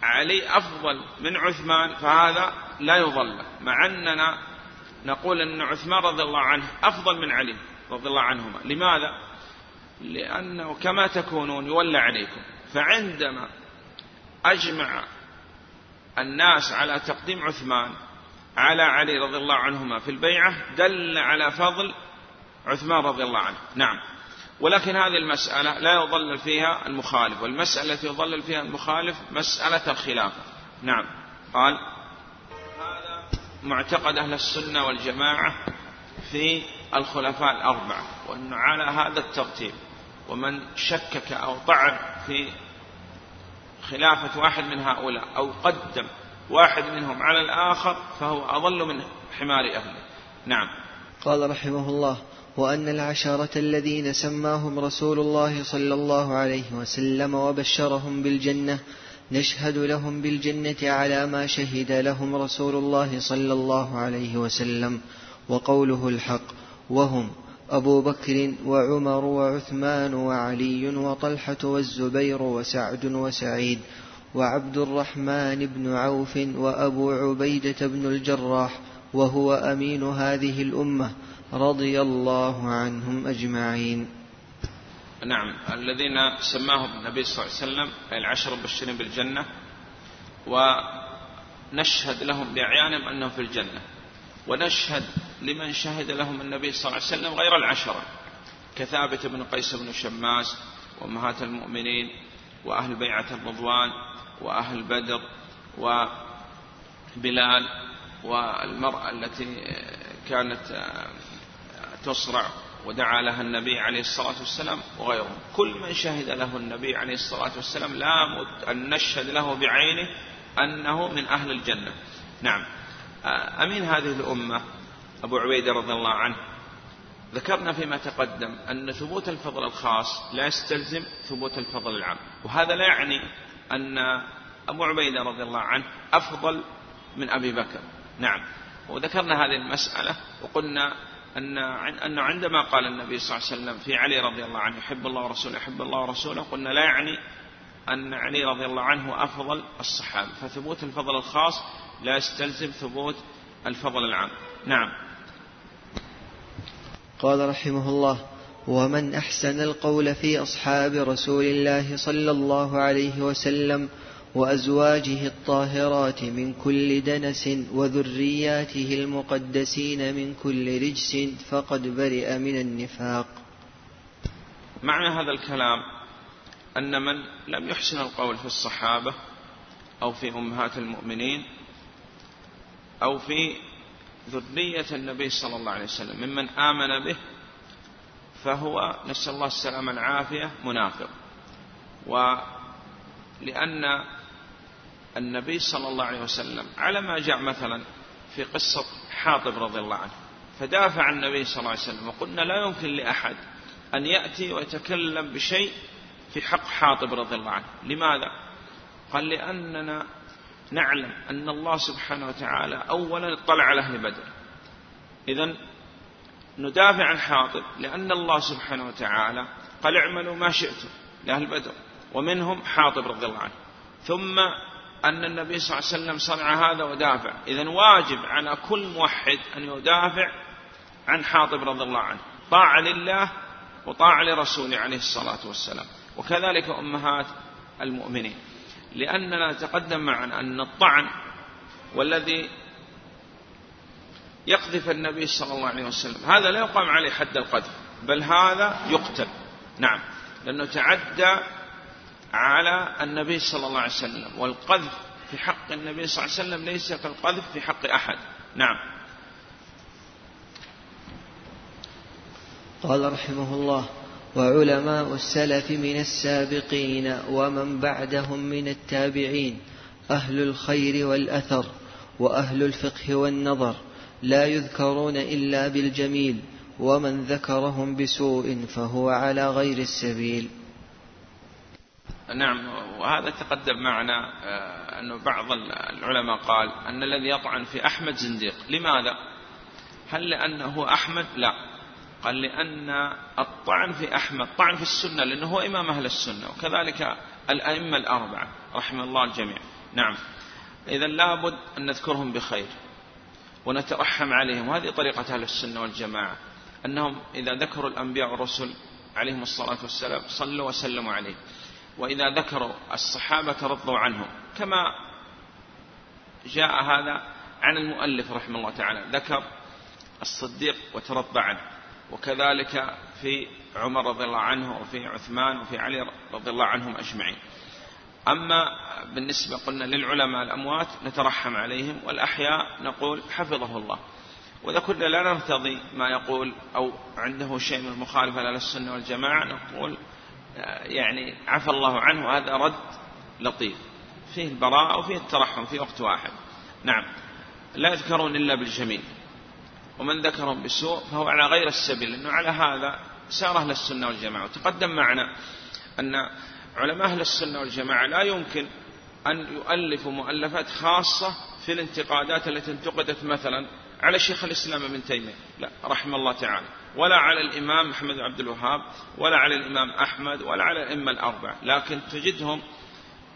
علي أفضل من عثمان فهذا لا يضل مع أننا نقول أن عثمان رضي الله عنه أفضل من علي رضي الله عنهما. لماذا؟ لأنه كما تكونون يولى عليكم. فعندما أجمع الناس على تقديم عثمان على علي رضي الله عنهما في البيعة دل على فضل عثمان رضي الله عنه. نعم. ولكن هذه المسألة لا يضلل فيها المخالف والمسألة التي يضلل فيها المخالف مسألة الخلافة. نعم. قال معتقد أهل السنة والجماعة في الخلفاء الأربعة وأنه على هذا الترتيب ومن شكك أو طعن في خلافة واحد من هؤلاء أو قدم واحد منهم على الآخر فهو أضل من حمار أهله. نعم. قال رحمه الله وأن العشرة الذين سماهم رسول الله صلى الله عليه وسلم وبشرهم بالجنة نشهد لهم بالجنة على ما شهد لهم رسول الله صلى الله عليه وسلم وقوله الحق وهم أبو بكر وعمر وعثمان وعلي وطلحة والزبير وسعد وسعيد وعبد الرحمن بن عوف وأبو عبيدة بن الجراح وهو أمين هذه الأمة رضي الله عنهم أجمعين. نعم الذين سماهم النبي صلى الله عليه وسلم العشر المبشرين بالجنة ونشهد لهم بأعيانهم أنهم في الجنة ونشهد لمن شهد لهم النبي صلى الله عليه وسلم غير العشرة كثابت بن قيس بن شماس وأمهات المؤمنين وأهل بيعة الرضوان وأهل بدر وبلال والمرأة التي كانت تصرع ودعا لها النبي عليه الصلاة والسلام وغيره. كل من شهد له النبي عليه الصلاة والسلام لا أن نشهد له بعينه أنه من أهل الجنة. نعم. أمين هذه الأمة أبو عبيدة رضي الله عنه ذكرنا فيما تقدم أن ثبوت الفضل الخاص لا يستلزم ثبوت الفضل العام. وهذا لا يعني أن أبو عبيدة رضي الله عنه أفضل من أبي بكر. نعم. وذكرنا هذه المسألة وقلنا أن أنه عندما قال النبي صلى الله عليه وسلم في علي رضي الله عنه يحب الله ورسوله يحب الله ورسوله قلنا لا يعني أن علي رضي الله عنه أفضل الصحابة. فثبوت الفضل الخاص لا يستلزم ثبوت الفضل العام. نعم. قال رحمه الله ومن أحسن القول في أصحاب رسول الله صلى الله عليه وسلم وأزواجه الطاهرات من كل دنس وذرياته المقدسين من كل رجس فقد برئ من النفاق. معنى هذا الكلام أن من لم يحسن القول في الصحابة أو في أمهات المؤمنين أو في ذرية النبي صلى الله عليه وسلم ممن آمن به فهو نسأل الله السلامة العافية منافق. ولأن النبي صلى الله عليه وسلم على ما جاء مثلا في قصة حاطب رضي الله عنه. فدافع النبي صلى الله عليه وسلم وقلنا لا يمكن لأحد أن يأتي ويتكلم بشيء في حق حاطب رضي الله عنه. لماذا؟ قال لأننا نعلم أن الله سبحانه وتعالى أولا اطلع على أهل بدر. إذا ندافع عن حاطب لأن الله سبحانه وتعالى قال اعملوا ما شئتم لأهل بدر. ومنهم حاطب رضي الله عنه. ثم أن النبي صلى الله عليه وسلم صنع هذا ودافع. إذا واجب على كل موحد أن يدافع عن حاطب رضي الله عنه. طاعة لله وطاعة لرسوله عليه الصلاة والسلام. وكذلك أمهات المؤمنين. لأننا تقدم معنا أن الطعن والذي يقذف النبي صلى الله عليه وسلم هذا لا يقام عليه حد القذف بل هذا يقتل. نعم. لأنه تعدى على النبي صلى الله عليه وسلم والقذف في حق النبي صلى الله عليه وسلم ليس كالقذف في حق أحد. نعم. قال رحمه الله وعلماء السلف من السابقين ومن بعدهم من التابعين أهل الخير والأثر وأهل الفقه والنظر لا يذكرون إلا بالجميل ومن ذكرهم بسوء فهو على غير السبيل. نعم وهذا تقدم معنا آه، أنه بعض العلماء قال أن الذي يطعن في أحمد زنديق لماذا؟ هل لأنه أحمد؟ لا. قال لأن الطعن في أحمد طعن في السنة لأنه هو إمام أهل السنة وكذلك الأئمة الأربعة رحم الله الجميع. نعم. إذا لابد أن نذكرهم بخير ونترحم عليهم وهذه طريقة أهل السنة والجماعة أنهم إذا ذكروا الأنبياء والرسل عليهم الصلاة والسلام صلوا وسلموا عليه. وإذا ذكروا الصحابة رضوا عنهم كما جاء هذا عن المؤلف رحمه الله تعالى. ذكر الصديق وترضى عنه. وكذلك في عمر رضي الله عنه وفي عثمان وفي علي رضي الله عنهم أجمعين. أما بالنسبة قلنا للعلماء الأموات نترحم عليهم والأحياء نقول حفظه الله. وإذا كنا لا نرتضي ما يقول أو عنده شيء من المخالفة للسنة والجماعة نقول يعني عفى الله عنه وهذا رد لطيف. فيه البراءة وفيه الترحم في وقت واحد. نعم. لا يذكرون إلا بالجميل. ومن ذكرهم بسوء فهو على غير السبيل لأنه على هذا سار أهل السنة والجماعة. وتقدم معنا أن علماء أهل السنة والجماعة لا يمكن أن يؤلفوا مؤلفات خاصة في الانتقادات التي انتقدت مثلا على شيخ الإسلام ابن تيمية. لا رحمه الله تعالى. ولا على الإمام محمد بن عبد الوهاب ولا على الإمام أحمد ولا على الأئمة الأربعة. لكن تجدهم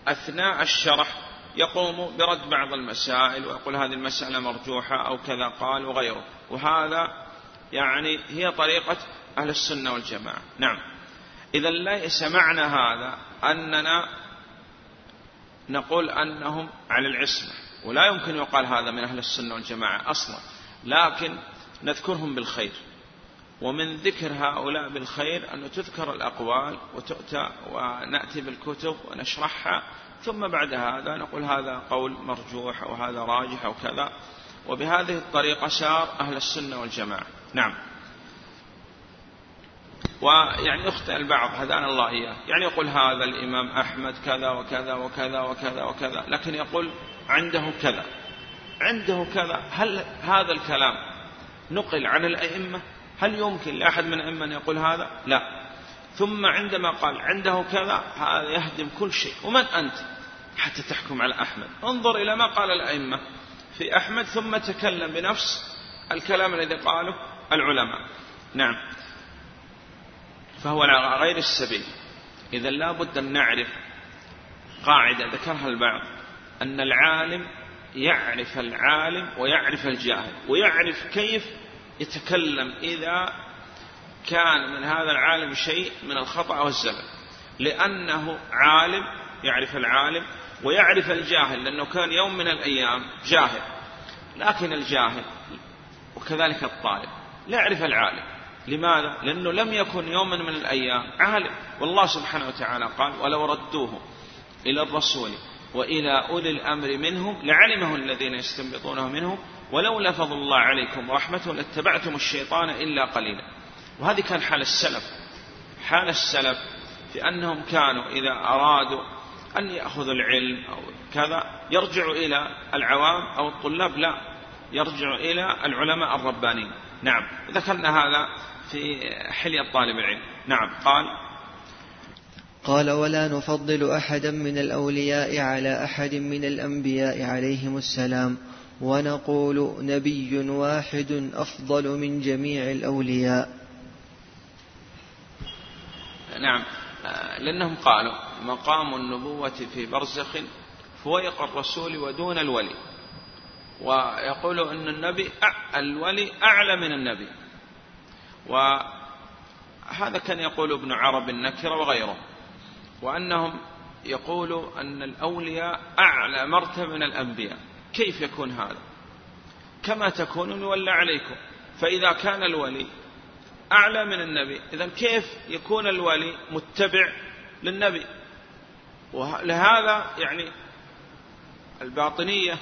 أثناء الشرح يقوم برد بعض المسائل ويقول هذه المسألة مرجوحة أو كذا قال وغيره. وهذا يعني هي طريقة أهل السنة والجماعة. نعم. إذا ليس معنى هذا أننا نقول أنهم على العصمة. ولا يمكن يقال هذا من أهل السنة والجماعة أصلا. لكن نذكرهم بالخير. ومن ذكر هؤلاء بالخير أن تذكر الأقوال وتؤتى ونأتي بالكتب ونشرحها ثم بعد هذا نقول هذا قول مرجوح أو هذا راجح أو كذا. وبهذه الطريقة سار أهل السنة والجماعة. نعم. ويعني يخطئ البعض هدانا الله إياه. يعني يقول هذا الإمام أحمد كذا وكذا وكذا وكذا وكذا لكن يقول عنده كذا. عنده كذا. هل هذا الكلام نقل عن الأئمة؟ هل يمكن لأحد من الأئمة أن يقول هذا؟ لا. ثم عندما قال عنده كذا هذا يهدم كل شيء. ومن أنت؟ حتى تحكم على أحمد. انظر إلى ما قال الأئمة. في أحمد ثم تكلم بنفس الكلام الذي قاله العلماء. نعم. فهو على غير السبيل. إذا لا بد أن نعرف قاعدة. ذكرها البعض. أن العالم يعرف العالم ويعرف الجاهل. ويعرف كيف يتكلم إذا كان من هذا العالم شيء من الخطأ والزلل لأنه عالم يعرف العالم ويعرف الجاهل لأنه كان يوم من الأيام جاهل. لكن الجاهل وكذلك الطالب لا يعرف العالم. لماذا؟ لأنه لم يكن يوما من الأيام عالم. والله سبحانه وتعالى قال ولو ردوه إلى الرسول وإلى أولي الأمر منهم لعلمه الذين يستنبطونه منهم ولولا فضل الله عليكم ورحمته لاتبعتم الشيطان إلا قليلا. وهذه كان حال السلف. حال السلف في أنهم كانوا إذا أرادوا أن يأخذوا العلم أو كذا يرجعوا إلى العوام أو الطلاب لا يرجعوا إلى العلماء الربانيين. نعم. ذكرنا هذا في حلية طالب العلم. نعم. قال قال ولا نفضل أحدا من الأولياء على أحد من الأنبياء عليهم السلام. ونقول نبي واحد أفضل من جميع الأولياء. نعم. لأنهم قالوا مقام النبوة في برزخ فويق الرسول ودون الولي. ويقول أن النبي الولي أعلى من النبي. وهذا كان يقول ابن عرب النكرة وغيره. وأنهم يقولوا أن الأولياء أعلى مرتبة من الأنبياء. كيف يكون هذا؟ كما تكون يولى عليكم. فإذا كان الولي أعلى من النبي إذا كيف يكون الولي متبع للنبي؟ ولهذا يعني الباطنية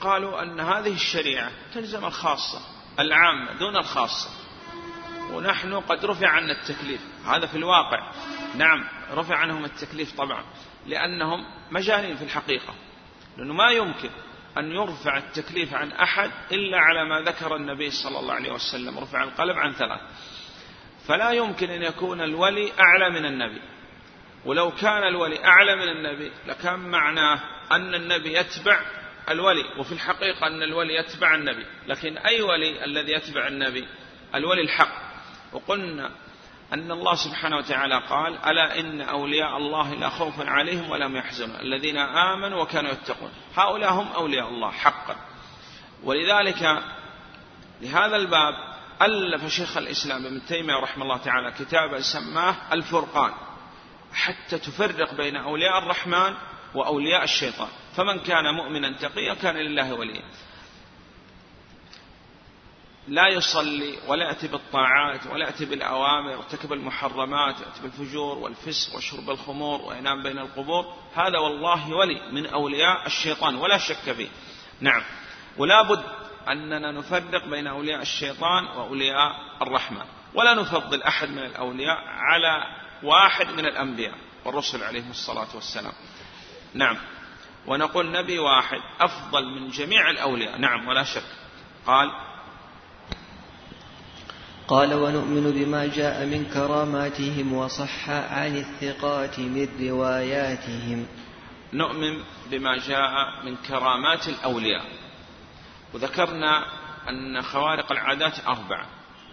قالوا أن هذه الشريعة تلزم الخاصة العامة دون الخاصة. ونحن قد رفع عنا التكليف هذا في الواقع. نعم رفع عنهم التكليف طبعا لأنهم مجانين في الحقيقة. لأنه ما يمكن أن يرفع التكليف عن أحد إلا على ما ذكر النبي صلى الله عليه وسلم. رفع القلم عن ثلاث. فلا يمكن أن يكون الولي أعلى من النبي. ولو كان الولي أعلى من النبي لكان معناه أن النبي يتبع الولي وفي الحقيقة أن الولي يتبع النبي. لكن أي ولي الذي يتبع النبي؟ الولي الحق. وقلنا أن الله سبحانه وتعالى قال ألا إن أولياء الله لا خوف عليهم ولا هم يحزنون. الذين آمنوا وكانوا يتقون. هؤلاء هم أولياء الله حقا. ولذلك لهذا الباب ألف شيخ الإسلام ابن تيمية رحمه الله تعالى كتابا سماه الفرقان حتى تفرق بين أولياء الرحمن وأولياء الشيطان. فمن كان مؤمنا تقيا كان لله وليا. لا يصلي ولا يأتي بالطاعات ولا يأتي بالأوامر يرتكب المحرمات يأتي بالفجور والفسق وشرب الخمور وينام بين القبور. هذا والله ولي من أولياء الشيطان ولا شك فيه. نعم. ولا بد أننا نفرق بين أولياء الشيطان وأولياء الرحمن. ولا نفضل أحد من الأولياء على واحد من الأنبياء والرسل عليهم الصلاة والسلام. نعم. ونقول نبي واحد أفضل من جميع الأولياء. نعم ولا شك. قال قال ونؤمن بما جاء من كراماتهم وصح عن الثقات من رواياتهم. نؤمن بما جاء من كرامات الأولياء. وذكرنا أن خوارق العادات أربعة.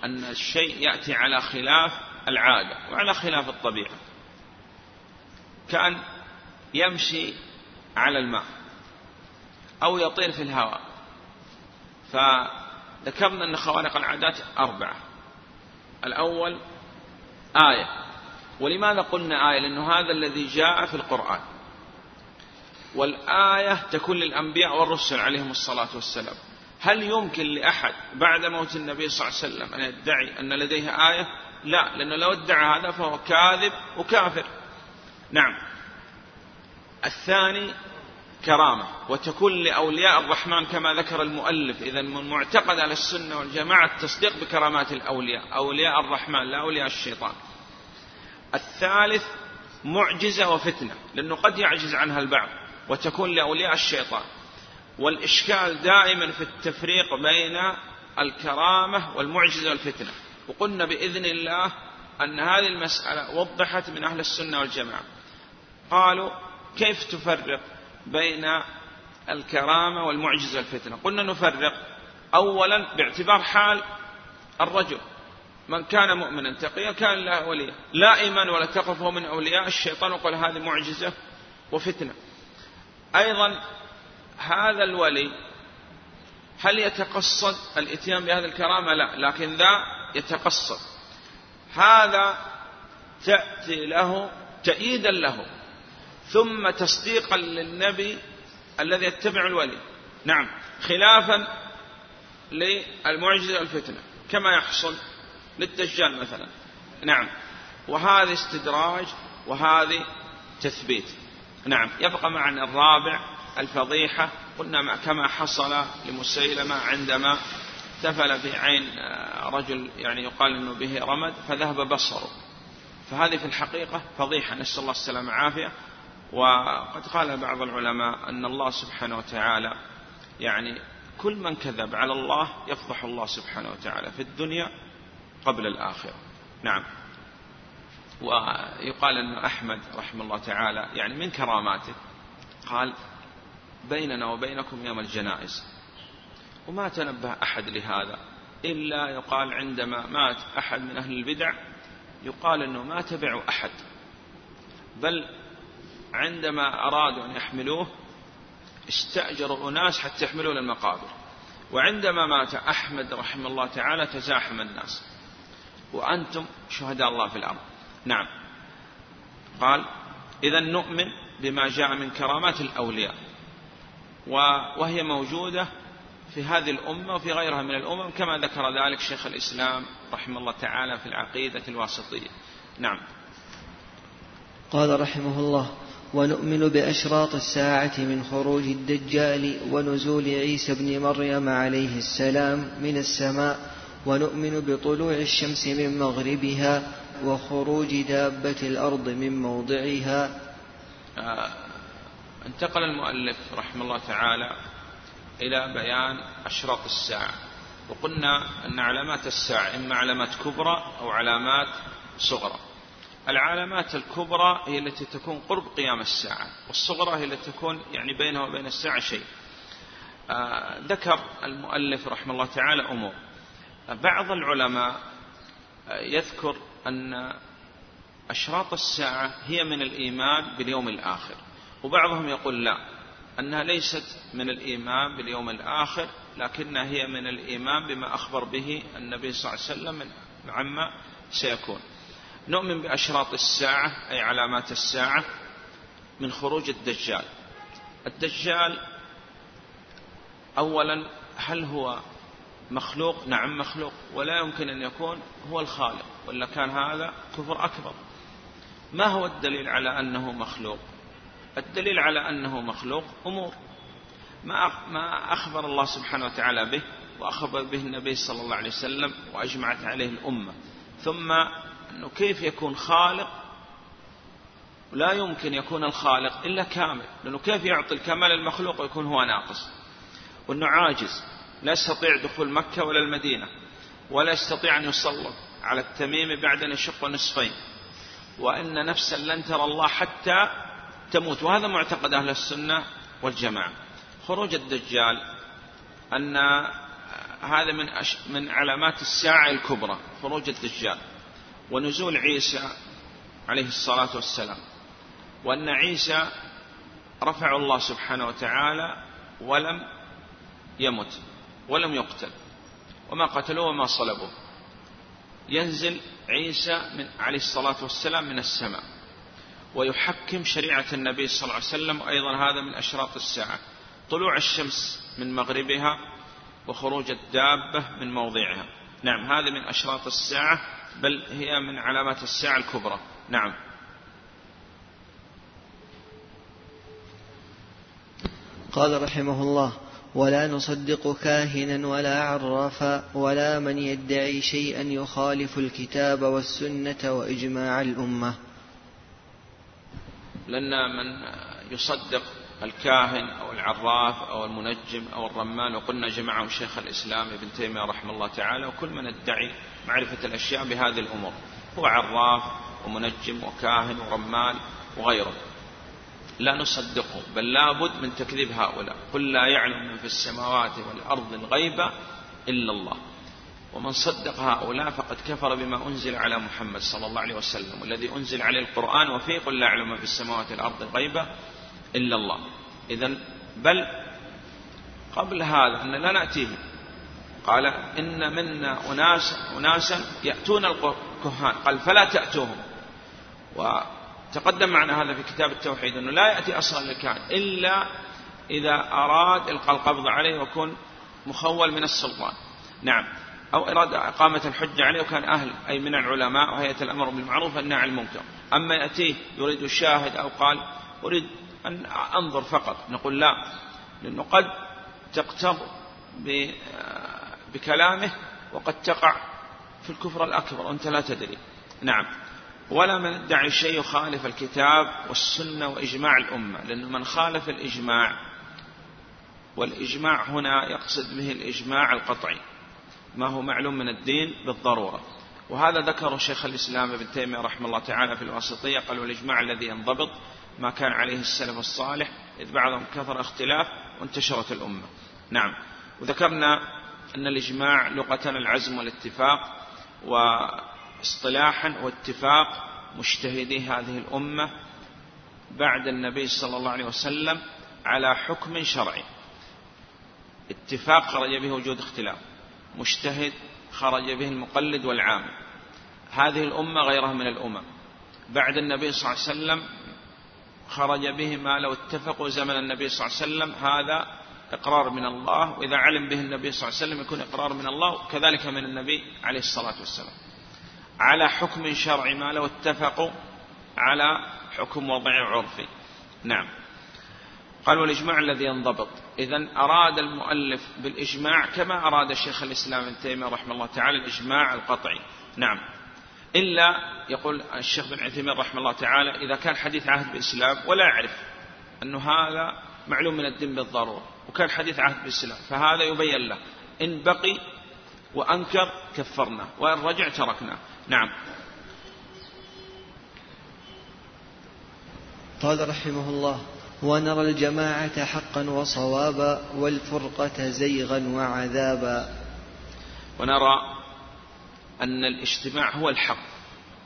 أن الشيء يأتي على خلاف العادة وعلى خلاف الطبيعة. كأن يمشي على الماء أو يطير في الهواء. فذكرنا أن خوارق العادات أربعة. الأول آية. ولماذا قلنا آية؟ لأنه هذا الذي جاء في القرآن. والآية تكون للأنبياء والرسل عليهم الصلاة والسلام. هل يمكن لأحد بعد موت النبي صلى الله عليه وسلم أن يدعي أن لديه آية؟ لا لأنه لو ادعى هذا فهو كاذب وكافر. نعم. الثاني كرامة وتكون لأولياء الرحمن كما ذكر المؤلف إذا من معتقد على السنة والجماعة التصديق بكرامات الأولياء أولياء الرحمن لا أولياء الشيطان. الثالث معجزة وفتنة لأنه قد يعجز عنها البعض وتكون لأولياء الشيطان. والإشكال دائما في التفريق بين الكرامة والمعجزة والفتنة. وقلنا بإذن الله أن هذه المسألة وضحت من أهل السنة والجماعة. قالوا كيف تفرق؟ بين الكرامة والمعجزة والفتنة. قلنا نفرق. أولا باعتبار حال الرجل. من كان مؤمنا تقيا كان له وليا لا إيمان ولا تقف من أولياء. الشيطان وقال هذه معجزة وفتنة. أيضا هذا الولي هل يتقصد الإتيان بهذه الكرامة؟ لا. لكن ذا يتقصد. هذا تأتي له تأييدا له. ثم تصديقا للنبي الذي يتبع الولي. نعم. خلافا للمعجزة والفتنة كما يحصل للدجال مثلا. نعم. وهذه استدراج وهذه تثبيت. نعم. يبقى معنا الرابع الفضيحة. قلنا كما حصل لمسيلمة عندما تفل في عين رجل يعني يقال إنه به رمد فذهب بصره. فهذه في الحقيقة فضيحة. نسأل الله السلامة والعافية. وقد قال بعض العلماء أن الله سبحانه وتعالى يعني كل من كذب على الله يفضح الله سبحانه وتعالى في الدنيا قبل الآخرة. نعم. ويقال أن أحمد رحمه الله تعالى يعني من كراماته قال بيننا وبينكم يوم الجنائز وما تنبه أحد لهذا إلا يقال عندما مات أحد من أهل البدع يقال أنه ما تبعوا أحد بل عندما أرادوا أن يحملوه استأجروا أناس حتى يحملوه للمقابر وعندما مات أحمد رحمه الله تعالى تزاحم الناس. وأنتم شهداء الله في الأرض. نعم. قال إذا نؤمن بما جاء من كرامات الأولياء. وهي موجودة في هذه الأمة وفي غيرها من الأمم كما ذكر ذلك شيخ الإسلام رحمه الله تعالى في العقيدة الواسطية. نعم. قال رحمه الله ونؤمن بأشراط الساعة من خروج الدجال ونزول عيسى بن مريم عليه السلام من السماء ونؤمن بطلوع الشمس من مغربها وخروج دابة الأرض من موضعها. آه انتقل المؤلف رحمه الله تعالى إلى بيان أشراط الساعة. وقلنا أن علامات الساعة إما علامات كبرى أو علامات صغرى. العلامات الكبرى هي التي تكون قرب قيام الساعة والصغرى هي التي تكون يعني بينها وبين الساعة شيء. آه ذكر المؤلف رحمه الله تعالى أمور. بعض العلماء آه يذكر أن أشراط الساعة هي من الإيمان باليوم الآخر وبعضهم يقول لا أنها ليست من الإيمان باليوم الآخر لكنها هي من الإيمان بما أخبر به النبي صلى الله عليه وسلم عما سيكون. نؤمن بأشراط الساعة أي علامات الساعة من خروج الدجال. الدجال أولا هل هو مخلوق؟ نعم مخلوق. ولا يمكن أن يكون هو الخالق ولا كان هذا كفر أكبر. ما هو الدليل على أنه مخلوق؟ الدليل على أنه مخلوق أمور. ما أخبر الله سبحانه وتعالى به وأخبر به النبي صلى الله عليه وسلم وأجمعت عليه الأمة. ثم أنه كيف يكون خالق؟ لا يمكن يكون الخالق إلا كامل لأنه كيف يعطي الكمال المخلوق ويكون هو ناقص؟ وأنه عاجز لا يستطيع دخول مكة ولا المدينة ولا يستطيع أن يسلط على التميم بعد أن يشق نصفين وأن نفسا لن ترى الله حتى تموت. وهذا معتقد أهل السنة والجماعة. خروج الدجال أن هذا من من علامات الساعة الكبرى خروج الدجال. ونزول عيسى عليه الصلاة والسلام وأن عيسى رفع الله سبحانه وتعالى ولم يمت ولم يقتل وما قتلوه وما صلبوه. ينزل عيسى من عليه الصلاة والسلام من السماء ويحكم شريعة النبي صلى الله عليه وسلم وأيضا هذا من أشراط الساعة. طلوع الشمس من مغربها وخروج الدابة من موضعها. نعم هذه من أشراط الساعة. بل هي من علامات الساعة الكبرى. نعم. قال رحمه الله ولا نصدق كاهنا ولا عرافا ولا من يدعي شيئا يخالف الكتاب والسنة وإجماع الأمة. لأن من يصدق الكاهن أو العراف أو المنجم أو الرمان وقلنا جمعهم شيخ الإسلام ابن تيمية رحمه الله تعالى وكل من ادعي معرفة الأشياء بهذه الأمور. هو عراف ومنجم وكاهن ورمان وغيره. لا نصدقه بل لابد من تكذيب هؤلاء. قل لا يعلم من في السماوات والأرض الغيب إلا الله. ومن صدق هؤلاء فقد كفر بما أنزل على محمد صلى الله عليه وسلم. والذي أنزل عليه القرآن وفيه قل لا يعلم في السماوات والأرض الغيب إلا الله. إذا بل قبل هذا أن لا نأتيهم قال إن منا أناس أناسا يأتون الكهان. قال فلا تأتوهم. وتقدم معنا هذا في كتاب التوحيد أنه لا يأتي أصلا الكاهن إلا إذا أراد إلقاء القبض عليه ويكون مخول من السلطان. نعم. أو إراد إقامة الحجة عليه وكان أهل أي من العلماء وهيئة الأمر بالمعروف والنهي عن المنكر. أما يأتيه يريد الشاهد أو قال أريد أن أنظر فقط. نقول لا لأنه قد تقتض بكلامه وقد تقع في الكفر الأكبر وأنت لا تدري. نعم. ولا من ادعي شيء يخالف الكتاب والسنة وإجماع الأمة لأنه من خالف الإجماع والإجماع هنا يقصد به الإجماع القطعي. ما هو معلوم من الدين بالضرورة. وهذا ذكره شيخ الإسلام ابن تيمية رحمه الله تعالى في الواسطية قال والإجماع الذي ينضبط ما كان عليه السلف الصالح إذ بعضهم كثر اختلاف وانتشرت الأمة. نعم. وذكرنا أن الإجماع لغة العزم والاتفاق واصطلاحا واتفاق مجتهدي هذه الأمة بعد النبي صلى الله عليه وسلم على حكم شرعي. اتفاق خرج به وجود اختلاف. مجتهد خرج به المقلد والعام. هذه الأمة غيرها من الأمم. بعد النبي صلى الله عليه وسلم خرج به ما لو اتفقوا زمن النبي صلى الله عليه وسلم هذا إقرار من الله وإذا علم به النبي صلى الله عليه وسلم يكون إقرار من الله كذلك من النبي عليه الصلاة والسلام. على حكم شرعي ما لو اتفقوا على حكم وضعي عرفي نعم. قال والإجماع الذي ينضبط. إذا أراد المؤلف بالإجماع كما أراد شيخ الإسلام ابن تيمية رحمه الله تعالى الإجماع القطعي. نعم. إلا يقول الشيخ بن عثيمين رحمه الله تعالى إذا كان حديث عهد بالإسلام ولا يعرف أنه هذا معلوم من الدين بالضرورة. وكان حديث عهد بالإسلام فهذا يبين له إن بقي وأنكر كفرنا وإن رجع تركنا. نعم. قال رحمه الله ونرى الجماعة حقا وصوابا والفرقة زيغا وعذابا. ونرى أن الاجتماع هو الحق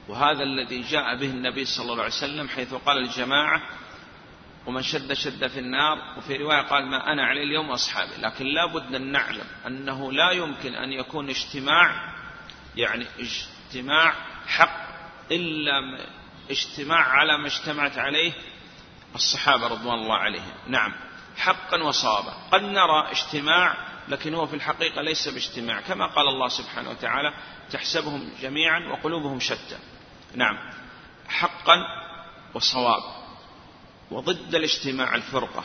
وهذا الذي جاء به النبي صلى الله عليه وسلم حيث قال الجماعة ومن شد شد في النار وفي رواية قال ما أنا عليه اليوم أصحابي لكن لا بد أن نعلم أنه لا يمكن أن يكون اجتماع يعني اجتماع حق إلا اجتماع على ما اجتمعت عليه الصحابة رضوان الله عليهم. نعم حقا وصوابا. قد نرى اجتماع لكن هو في الحقيقة ليس باجتماع. كما قال الله سبحانه وتعالى تحسبهم جميعا وقلوبهم شتى. نعم حقا وصواب وضد الاجتماع الفرقة.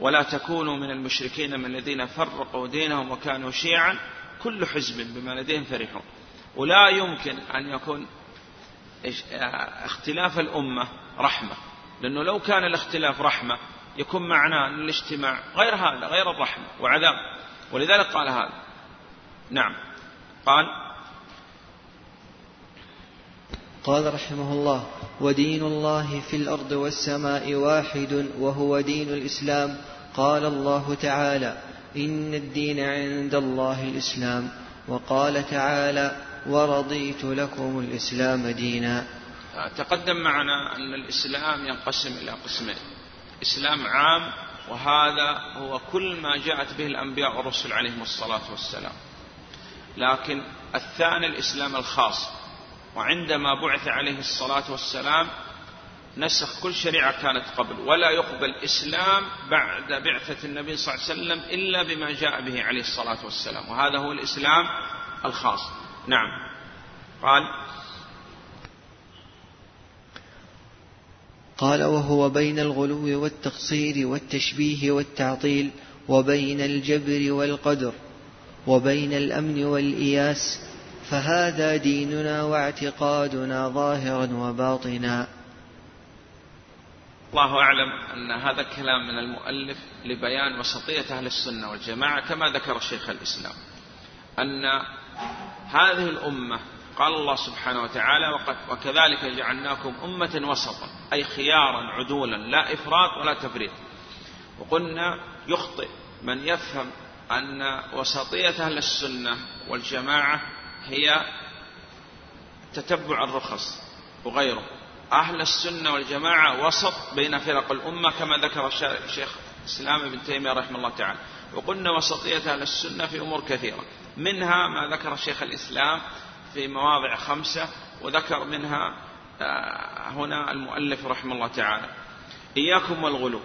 ولا تكونوا من المشركين من الذين فرقوا دينهم وكانوا شيعا كل حزب بما لديهم فرحون. ولا يمكن أن يكون اختلاف الأمة رحمة. لأنه لو كان الاختلاف رحمة يكون معناه أن الاجتماع غير هذا غير الرحمة وعذاب. ولذلك قال هذا. نعم. قال قال رحمه الله ودين الله في الأرض والسماء واحد وهو دين الإسلام. قال الله تعالى إن الدين عند الله الإسلام. وقال تعالى ورضيت لكم الإسلام دينا. تقدم معنا أن الإسلام ينقسم إلى قسمين إسلام عام وهذا هو كل ما جاءت به الأنبياء والرسل عليهم الصلاة والسلام. لكن الثاني الإسلام الخاص. وعندما بعث عليه الصلاة والسلام نسخ كل شريعة كانت قبل ولا يقبل إسلام بعد بعثة النبي صلى الله عليه وسلم إلا بما جاء به عليه الصلاة والسلام وهذا هو الإسلام الخاص. نعم. قال قال وهو بين الغلو والتقصير والتشبيه والتعطيل وبين الجبر والقدر وبين الأمن والإياس فهذا ديننا واعتقادنا ظاهرا وباطنا. الله أعلم أن هذا الكلام من المؤلف لبيان وسطية أهل السنة والجماعة كما ذكر شيخ الإسلام أن هذه الأمة قال الله سبحانه وتعالى وكذلك جعلناكم أمة وسطا أي خيارا عدولا لا إفراط ولا تفريط. وقلنا يخطئ من يفهم أن وسطية أهل السنة والجماعة هي تتبع الرخص وغيره. أهل السنة والجماعة وسط بين فرق الأمة كما ذكر الشيخ الإسلام ابن تيمية رحمه الله تعالى. وقلنا وسطية أهل السنة في أمور كثيرة. منها ما ذكر شيخ الإسلام في مواضع خمسة وذكر منها آه، هنا المؤلف رحمه الله تعالى. إياكم والغلو.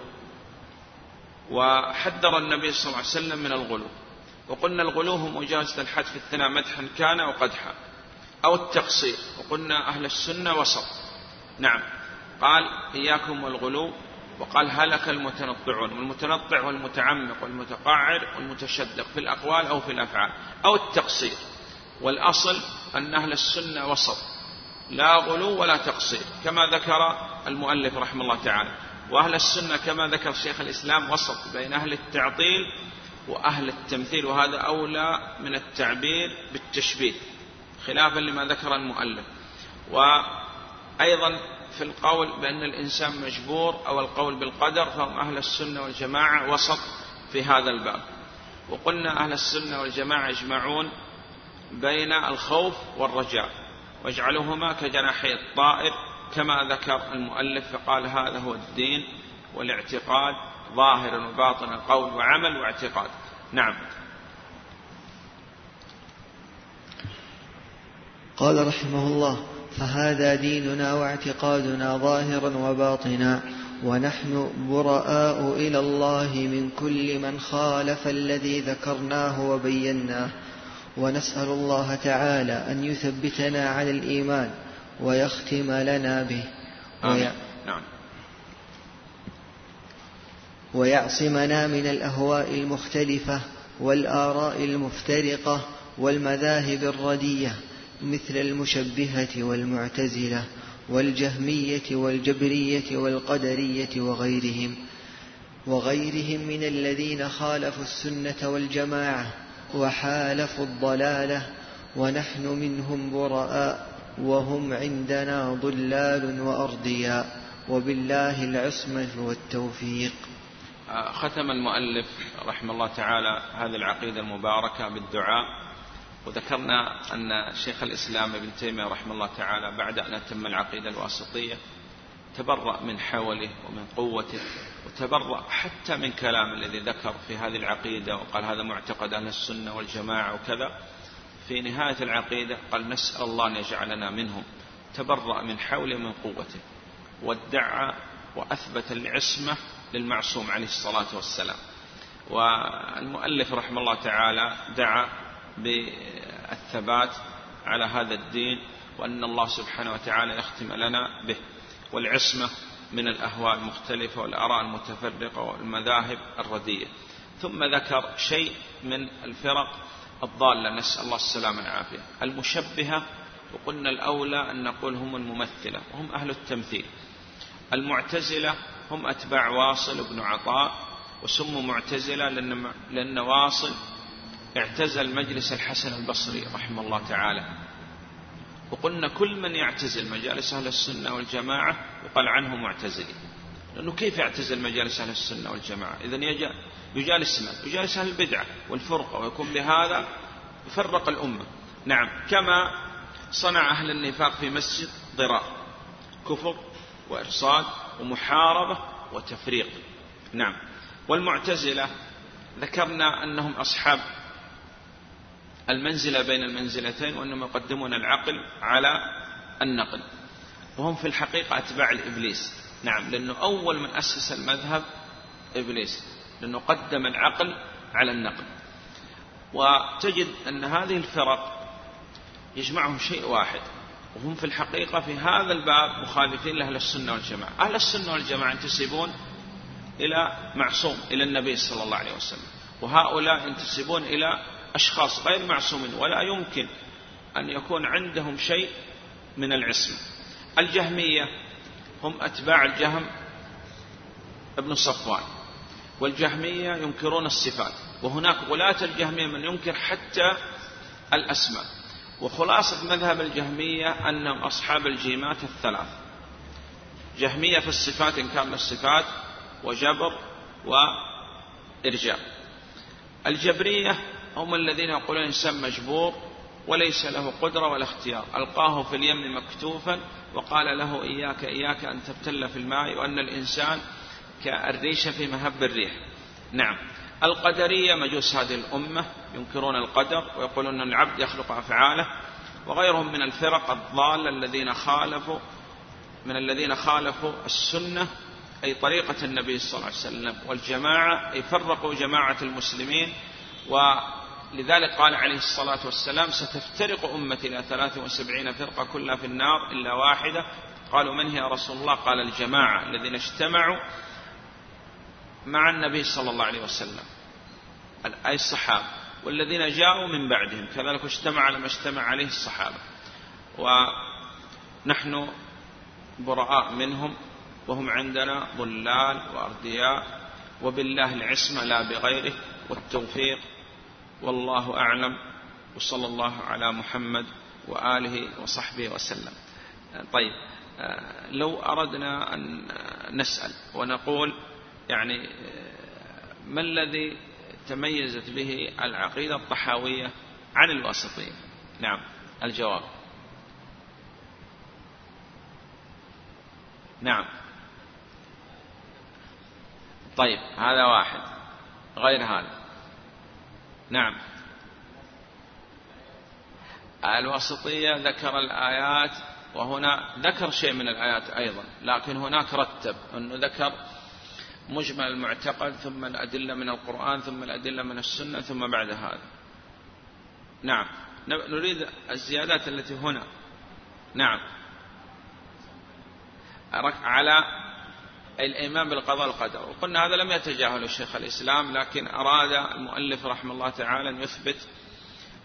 وحذر النبي صلى الله عليه وسلم من الغلو. وقلنا الغلو هو مجاوزة الحد في الثناء مدحا كان أو قدحا أو التقصير وقلنا أهل السنة وسط. نعم. قال إياكم والغلو. وقال هلك المتنطعون. والمتنطع والمتعمق والمتقعر والمتشدق في الأقوال أو في الأفعال أو التقصير. والأصل أن أهل السنة وسط. لا غلو ولا تقصير كما ذكر المؤلف رحمه الله تعالى. وأهل السنة كما ذكر شيخ الإسلام وسط بين أهل التعطيل وأهل التمثيل وهذا أولى من التعبير بالتشبيه خلافا لما ذكر المؤلف. وأيضا في القول بأن الإنسان مجبور أو القول بالقدر فهم أهل السنة والجماعة وسط في هذا الباب. وقلنا أهل السنة والجماعة يجمعون بين الخوف والرجاء واجعلوهما كجناحي الطائر كما ذكر المؤلف فقال هذا هو الدين والاعتقاد. ظاهرا وباطنا قول وعمل واعتقاد. نعم. قال رحمه الله فهذا ديننا واعتقادنا ظاهرا وباطنا ونحن براء إلى الله من كل من خالف الذي ذكرناه وبيناه. ونسأل الله تعالى أن يثبتنا على الإيمان ويختم لنا به. آمين. نعم. ويعصمنا من الأهواء المختلفة والآراء المفترقة والمذاهب الردية مثل المشبهة والمعتزلة والجهمية والجبرية والقدرية وغيرهم وغيرهم من الذين خالفوا السنة والجماعة وحالفوا الضلالة ونحن منهم براء وهم عندنا ضلال وأرضياء. وبالله العصمة والتوفيق. ختم المؤلف رحمه الله تعالى هذه العقيدة المباركة بالدعاء وذكرنا أن شيخ الإسلام ابن تيمية رحمه الله تعالى بعد أن أتم العقيدة الواسطية تبرأ من حوله ومن قوته وتبرأ حتى من كلام الذي ذكر في هذه العقيدة وقال هذا معتقد أهل السنة والجماعة وكذا. في نهاية العقيدة قال نسأل الله أن يجعلنا منهم. تبرأ من حوله ومن قوته وادعى وأثبت العصمة للمعصوم عليه الصلاة والسلام. والمؤلف رحمه الله تعالى دعا بالثبات على هذا الدين وأن الله سبحانه وتعالى يختم لنا به. والعصمة من الأهواء المختلفة والآراء المتفرقة والمذاهب الردية ثم ذكر شيء من الفرق الضالة. نسأل الله السلامة والعافية. المشبهة وقلنا الأولى أن نقول هم الممثلة وهم أهل التمثيل. المعتزلة هم أتباع واصل بن عطاء وسموا معتزلة لأن, لأن واصل اعتزل مجلس الحسن البصري رحمه الله تعالى. وقلنا كل من يعتزل مجالس أهل السنة والجماعة يقال عنه معتزلي لأنه كيف يعتزل مجالس أهل السنة والجماعة؟ إذا يجالس من؟ يجالس أهل البدعة والفرقة ويكون بهذا يفرق الأمة. نعم كما صنع أهل النفاق في مسجد ضرار كفر وإرصاد ومحاربة وتفريق. نعم. والمعتزلة ذكرنا أنهم أصحاب المنزلة بين المنزلتين وأنهم يقدمون العقل على النقل. وهم في الحقيقة أتباع الإبليس. نعم. لأنه أول من أسس المذهب إبليس. لأنه قدم العقل على النقل. وتجد أن هذه الفرق يجمعهم شيء واحد. وهم في الحقيقة في هذا الباب مخالفين لأهل السنة والجماعة. أهل السنة والجماعة ينتسبون إلى معصوم إلى النبي صلى الله عليه وسلم. وهؤلاء ينتسبون إلى أشخاص غير معصومين ولا يمكن أن يكون عندهم شيء من العصمة الجهمية هم أتباع الجهم ابن صفوان. والجهمية ينكرون الصفات. وهناك غلاة الجهمية من ينكر حتى الأسماء. وخلاصة مذهب الجهمية أنهم أصحاب الجيمات الثلاث. جهمية في الصفات إنكار للصفات وجبر وإرجاء. الجبرية هم الذين يقولون الإنسان مجبور وليس له قدرة ولا اختيار. ألقاه في اليم مكتوفا وقال له إياك إياك أن تبتل في الماء وأن الإنسان كالريشة في مهب الريح. نعم. القدرية مجوس هذه الأمة ينكرون القدر ويقولون أن العبد يخلق أفعاله وغيرهم من الفرق الضالة الذين خالفوا من الذين خالفوا السنة أي طريقة النبي صلى الله عليه وسلم والجماعة أي فرقوا جماعة المسلمين ولذلك قال عليه الصلاة والسلام ستفترق أمتي إلى 73 فرقة كلها في النار إلا واحدة. قالوا من هي رسول الله؟ قال الجماعة الذين اجتمعوا مع النبي صلى الله عليه وسلم أي الصحابة. والذين جاءوا من بعدهم كذلك اجتمع لما اجتمع عليه الصحابة. ونحن براء منهم وهم عندنا ضلال وأردياء وبالله العصمة لا بغيره والتوفيق والله أعلم وصلى الله على محمد وآله وصحبه وسلم. طيب لو أردنا أن نسأل ونقول يعني ما الذي تميزت به العقيدة الطحاوية عن الواسطية نعم الجواب. نعم. طيب هذا واحد. غير هذا. نعم. الواسطية ذكر الآيات وهنا ذكر شيء من الآيات أيضا لكن هناك رتب أنه ذكر مجمل المعتقد ثم الأدلة من القرآن ثم الأدلة من السنة ثم بعد هذا. نعم. نريد الزيادات التي هنا. نعم. على الإيمان بالقضاء والقدر. وقلنا هذا لم يتجاهل الشيخ الإسلام لكن أراد المؤلف رحمه الله تعالى أن يثبت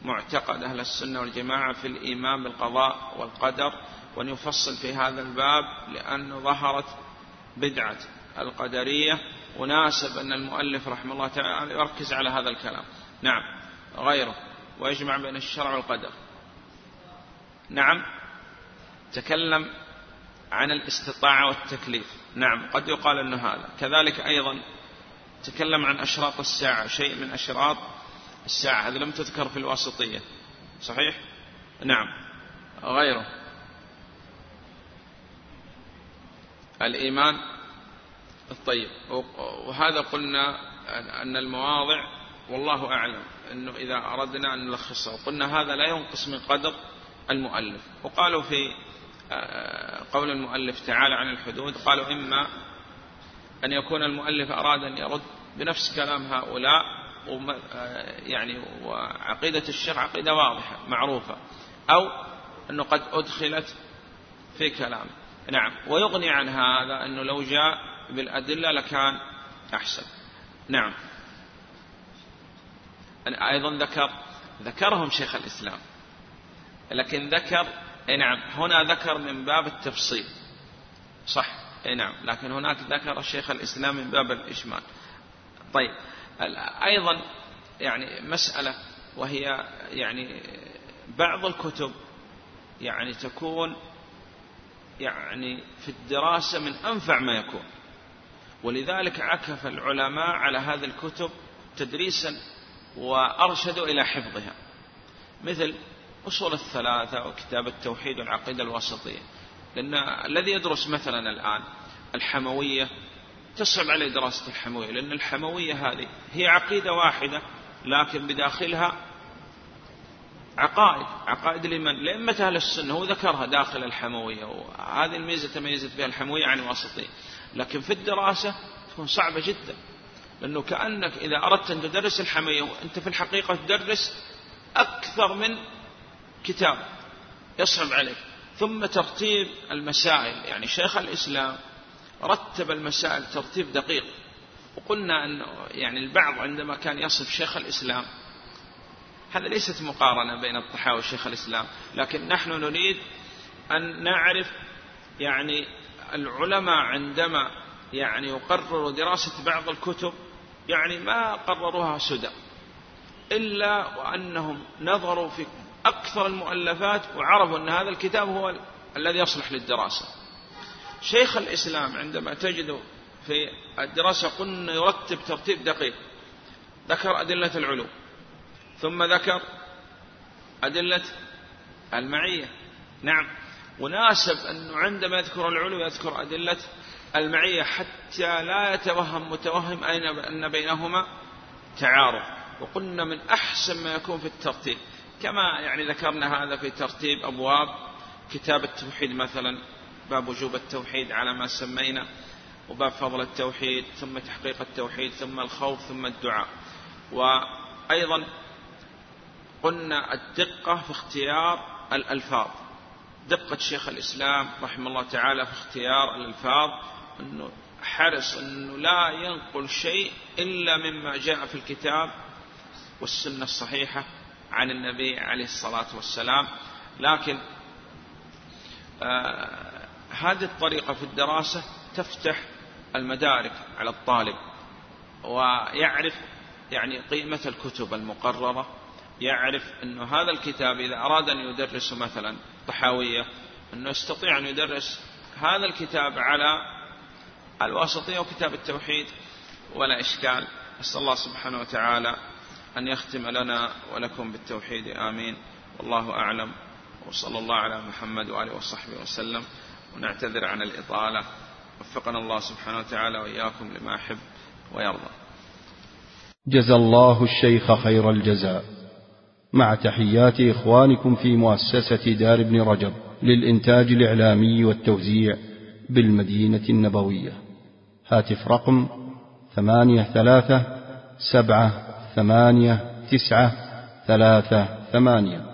معتقد أهل السنة والجماعة في الإيمان بالقضاء والقدر وأن يفصل في هذا الباب لأنه ظهرت بدعة. القدرية وناسب أن المؤلف رحمه الله تعالى يركز على هذا الكلام. نعم غيره ويجمع بين الشرع والقدر. نعم تكلم عن الاستطاعة والتكليف. نعم قد يقال أن هذا. كذلك أيضا تكلم عن أشراط الساعة شيء من أشراط الساعة. هذا لم تذكر في الواسطية. صحيح؟ نعم غيره. الإيمان الطيب وهذا قلنا أن المواضع والله أعلم أنه إذا أردنا أن نلخصها قلنا هذا لا ينقص من قدر المؤلف. وقالوا في قول المؤلف تعالى عن الحدود قالوا إما أن يكون المؤلف أراد أن يرد بنفس كلام هؤلاء يعني وعقيدة الشيخ عقيدة واضحة معروفة أو أنه قد أدخلت في كلام. نعم. ويغني عن هذا أنه لو جاء بالأدلة لكان أحسن. نعم. أيضا ذكر ذكرهم شيخ الإسلام. لكن ذكر نعم هنا ذكر من باب التفصيل. صح نعم. لكن هناك ذكر الشيخ الإسلام من باب الإجمال. طيب أيضا يعني مسألة وهي يعني بعض الكتب يعني تكون يعني في الدراسة من أنفع ما يكون. ولذلك عكف العلماء على هذه الكتب تدريسا وأرشدوا إلى حفظها. مثل أصول الثلاثة وكتاب التوحيد والعقيدة الوسطية لأن الذي يدرس مثلا الآن الحموية تصعب عليه دراسة الحموية لأن الحموية هذه هي عقيدة واحدة لكن بداخلها عقائد عقائد لمن لأمة أهل السنة هو ذكرها داخل الحموية وهذه الميزة تميزت بها الحموية عن الوسطية لكن في الدراسة تكون صعبة جدا. لأنه كأنك إذا أردت أن تدرس الحمية وأنت في الحقيقة تدرس أكثر من كتاب يصعب عليك. ثم ترتيب المسائل. يعني شيخ الإسلام رتب المسائل ترتيب دقيق. وقلنا أنه يعني البعض عندما كان يصف شيخ الإسلام هذا ليست مقارنة بين الطحاوي وشيخ الإسلام لكن نحن نريد أن نعرف يعني العلماء عندما يعني يقرروا دراسة بعض الكتب يعني ما قرروها سدى إلا وأنهم نظروا في أكثر المؤلفات وعرفوا أن هذا الكتاب هو الذي يصلح للدراسة. شيخ الإسلام عندما تجد في الدراسة قلنا يرتب ترتيب دقيق. ذكر أدلة العلوم ثم ذكر أدلة المعية. نعم. وناسب أنه عندما يذكر العلو يذكر أدلة المعية حتى لا يتوهم متوهم أن بينهما تعارض. وقلنا من أحسن ما يكون في الترتيب كما يعني ذكرنا هذا في ترتيب أبواب كتاب التوحيد مثلا باب وجوب التوحيد على ما سمينا وباب فضل التوحيد ثم تحقيق التوحيد ثم الخوف ثم الدعاء. وأيضا قلنا الدقة في اختيار الألفاظ. دقة شيخ الإسلام رحمه الله تعالى في اختيار الألفاظ أنه حرص أنه لا ينقل شيء إلا مما جاء في الكتاب والسنة الصحيحة عن النبي عليه الصلاة والسلام. لكن آه هذه الطريقة في الدراسة تفتح المدارك على الطالب ويعرف يعني قيمة الكتب المقررة يعرف أن هذا الكتاب إذا أراد أن يدرس مثلا طحاوية أنه يستطيع أن يدرس هذا الكتاب على الواسطية وكتاب التوحيد ولا إشكال. أسأل الله سبحانه وتعالى أن يختم لنا ولكم بالتوحيد. آمين. والله أعلم. وصلى الله على محمد وآله وصحبه وسلم. ونعتذر عن الإطالة. وفقنا الله سبحانه وتعالى وإياكم لما يحب ويرضى. جزى الله الشيخ خير الجزاء. مع تحيات إخوانكم في مؤسسة دار ابن رجب للإنتاج الإعلامي والتوزيع بالمدينة النبوية. هاتف رقم ثمانية ثلاثة سبعة ثمانية تسعة ثلاثة ثمانية.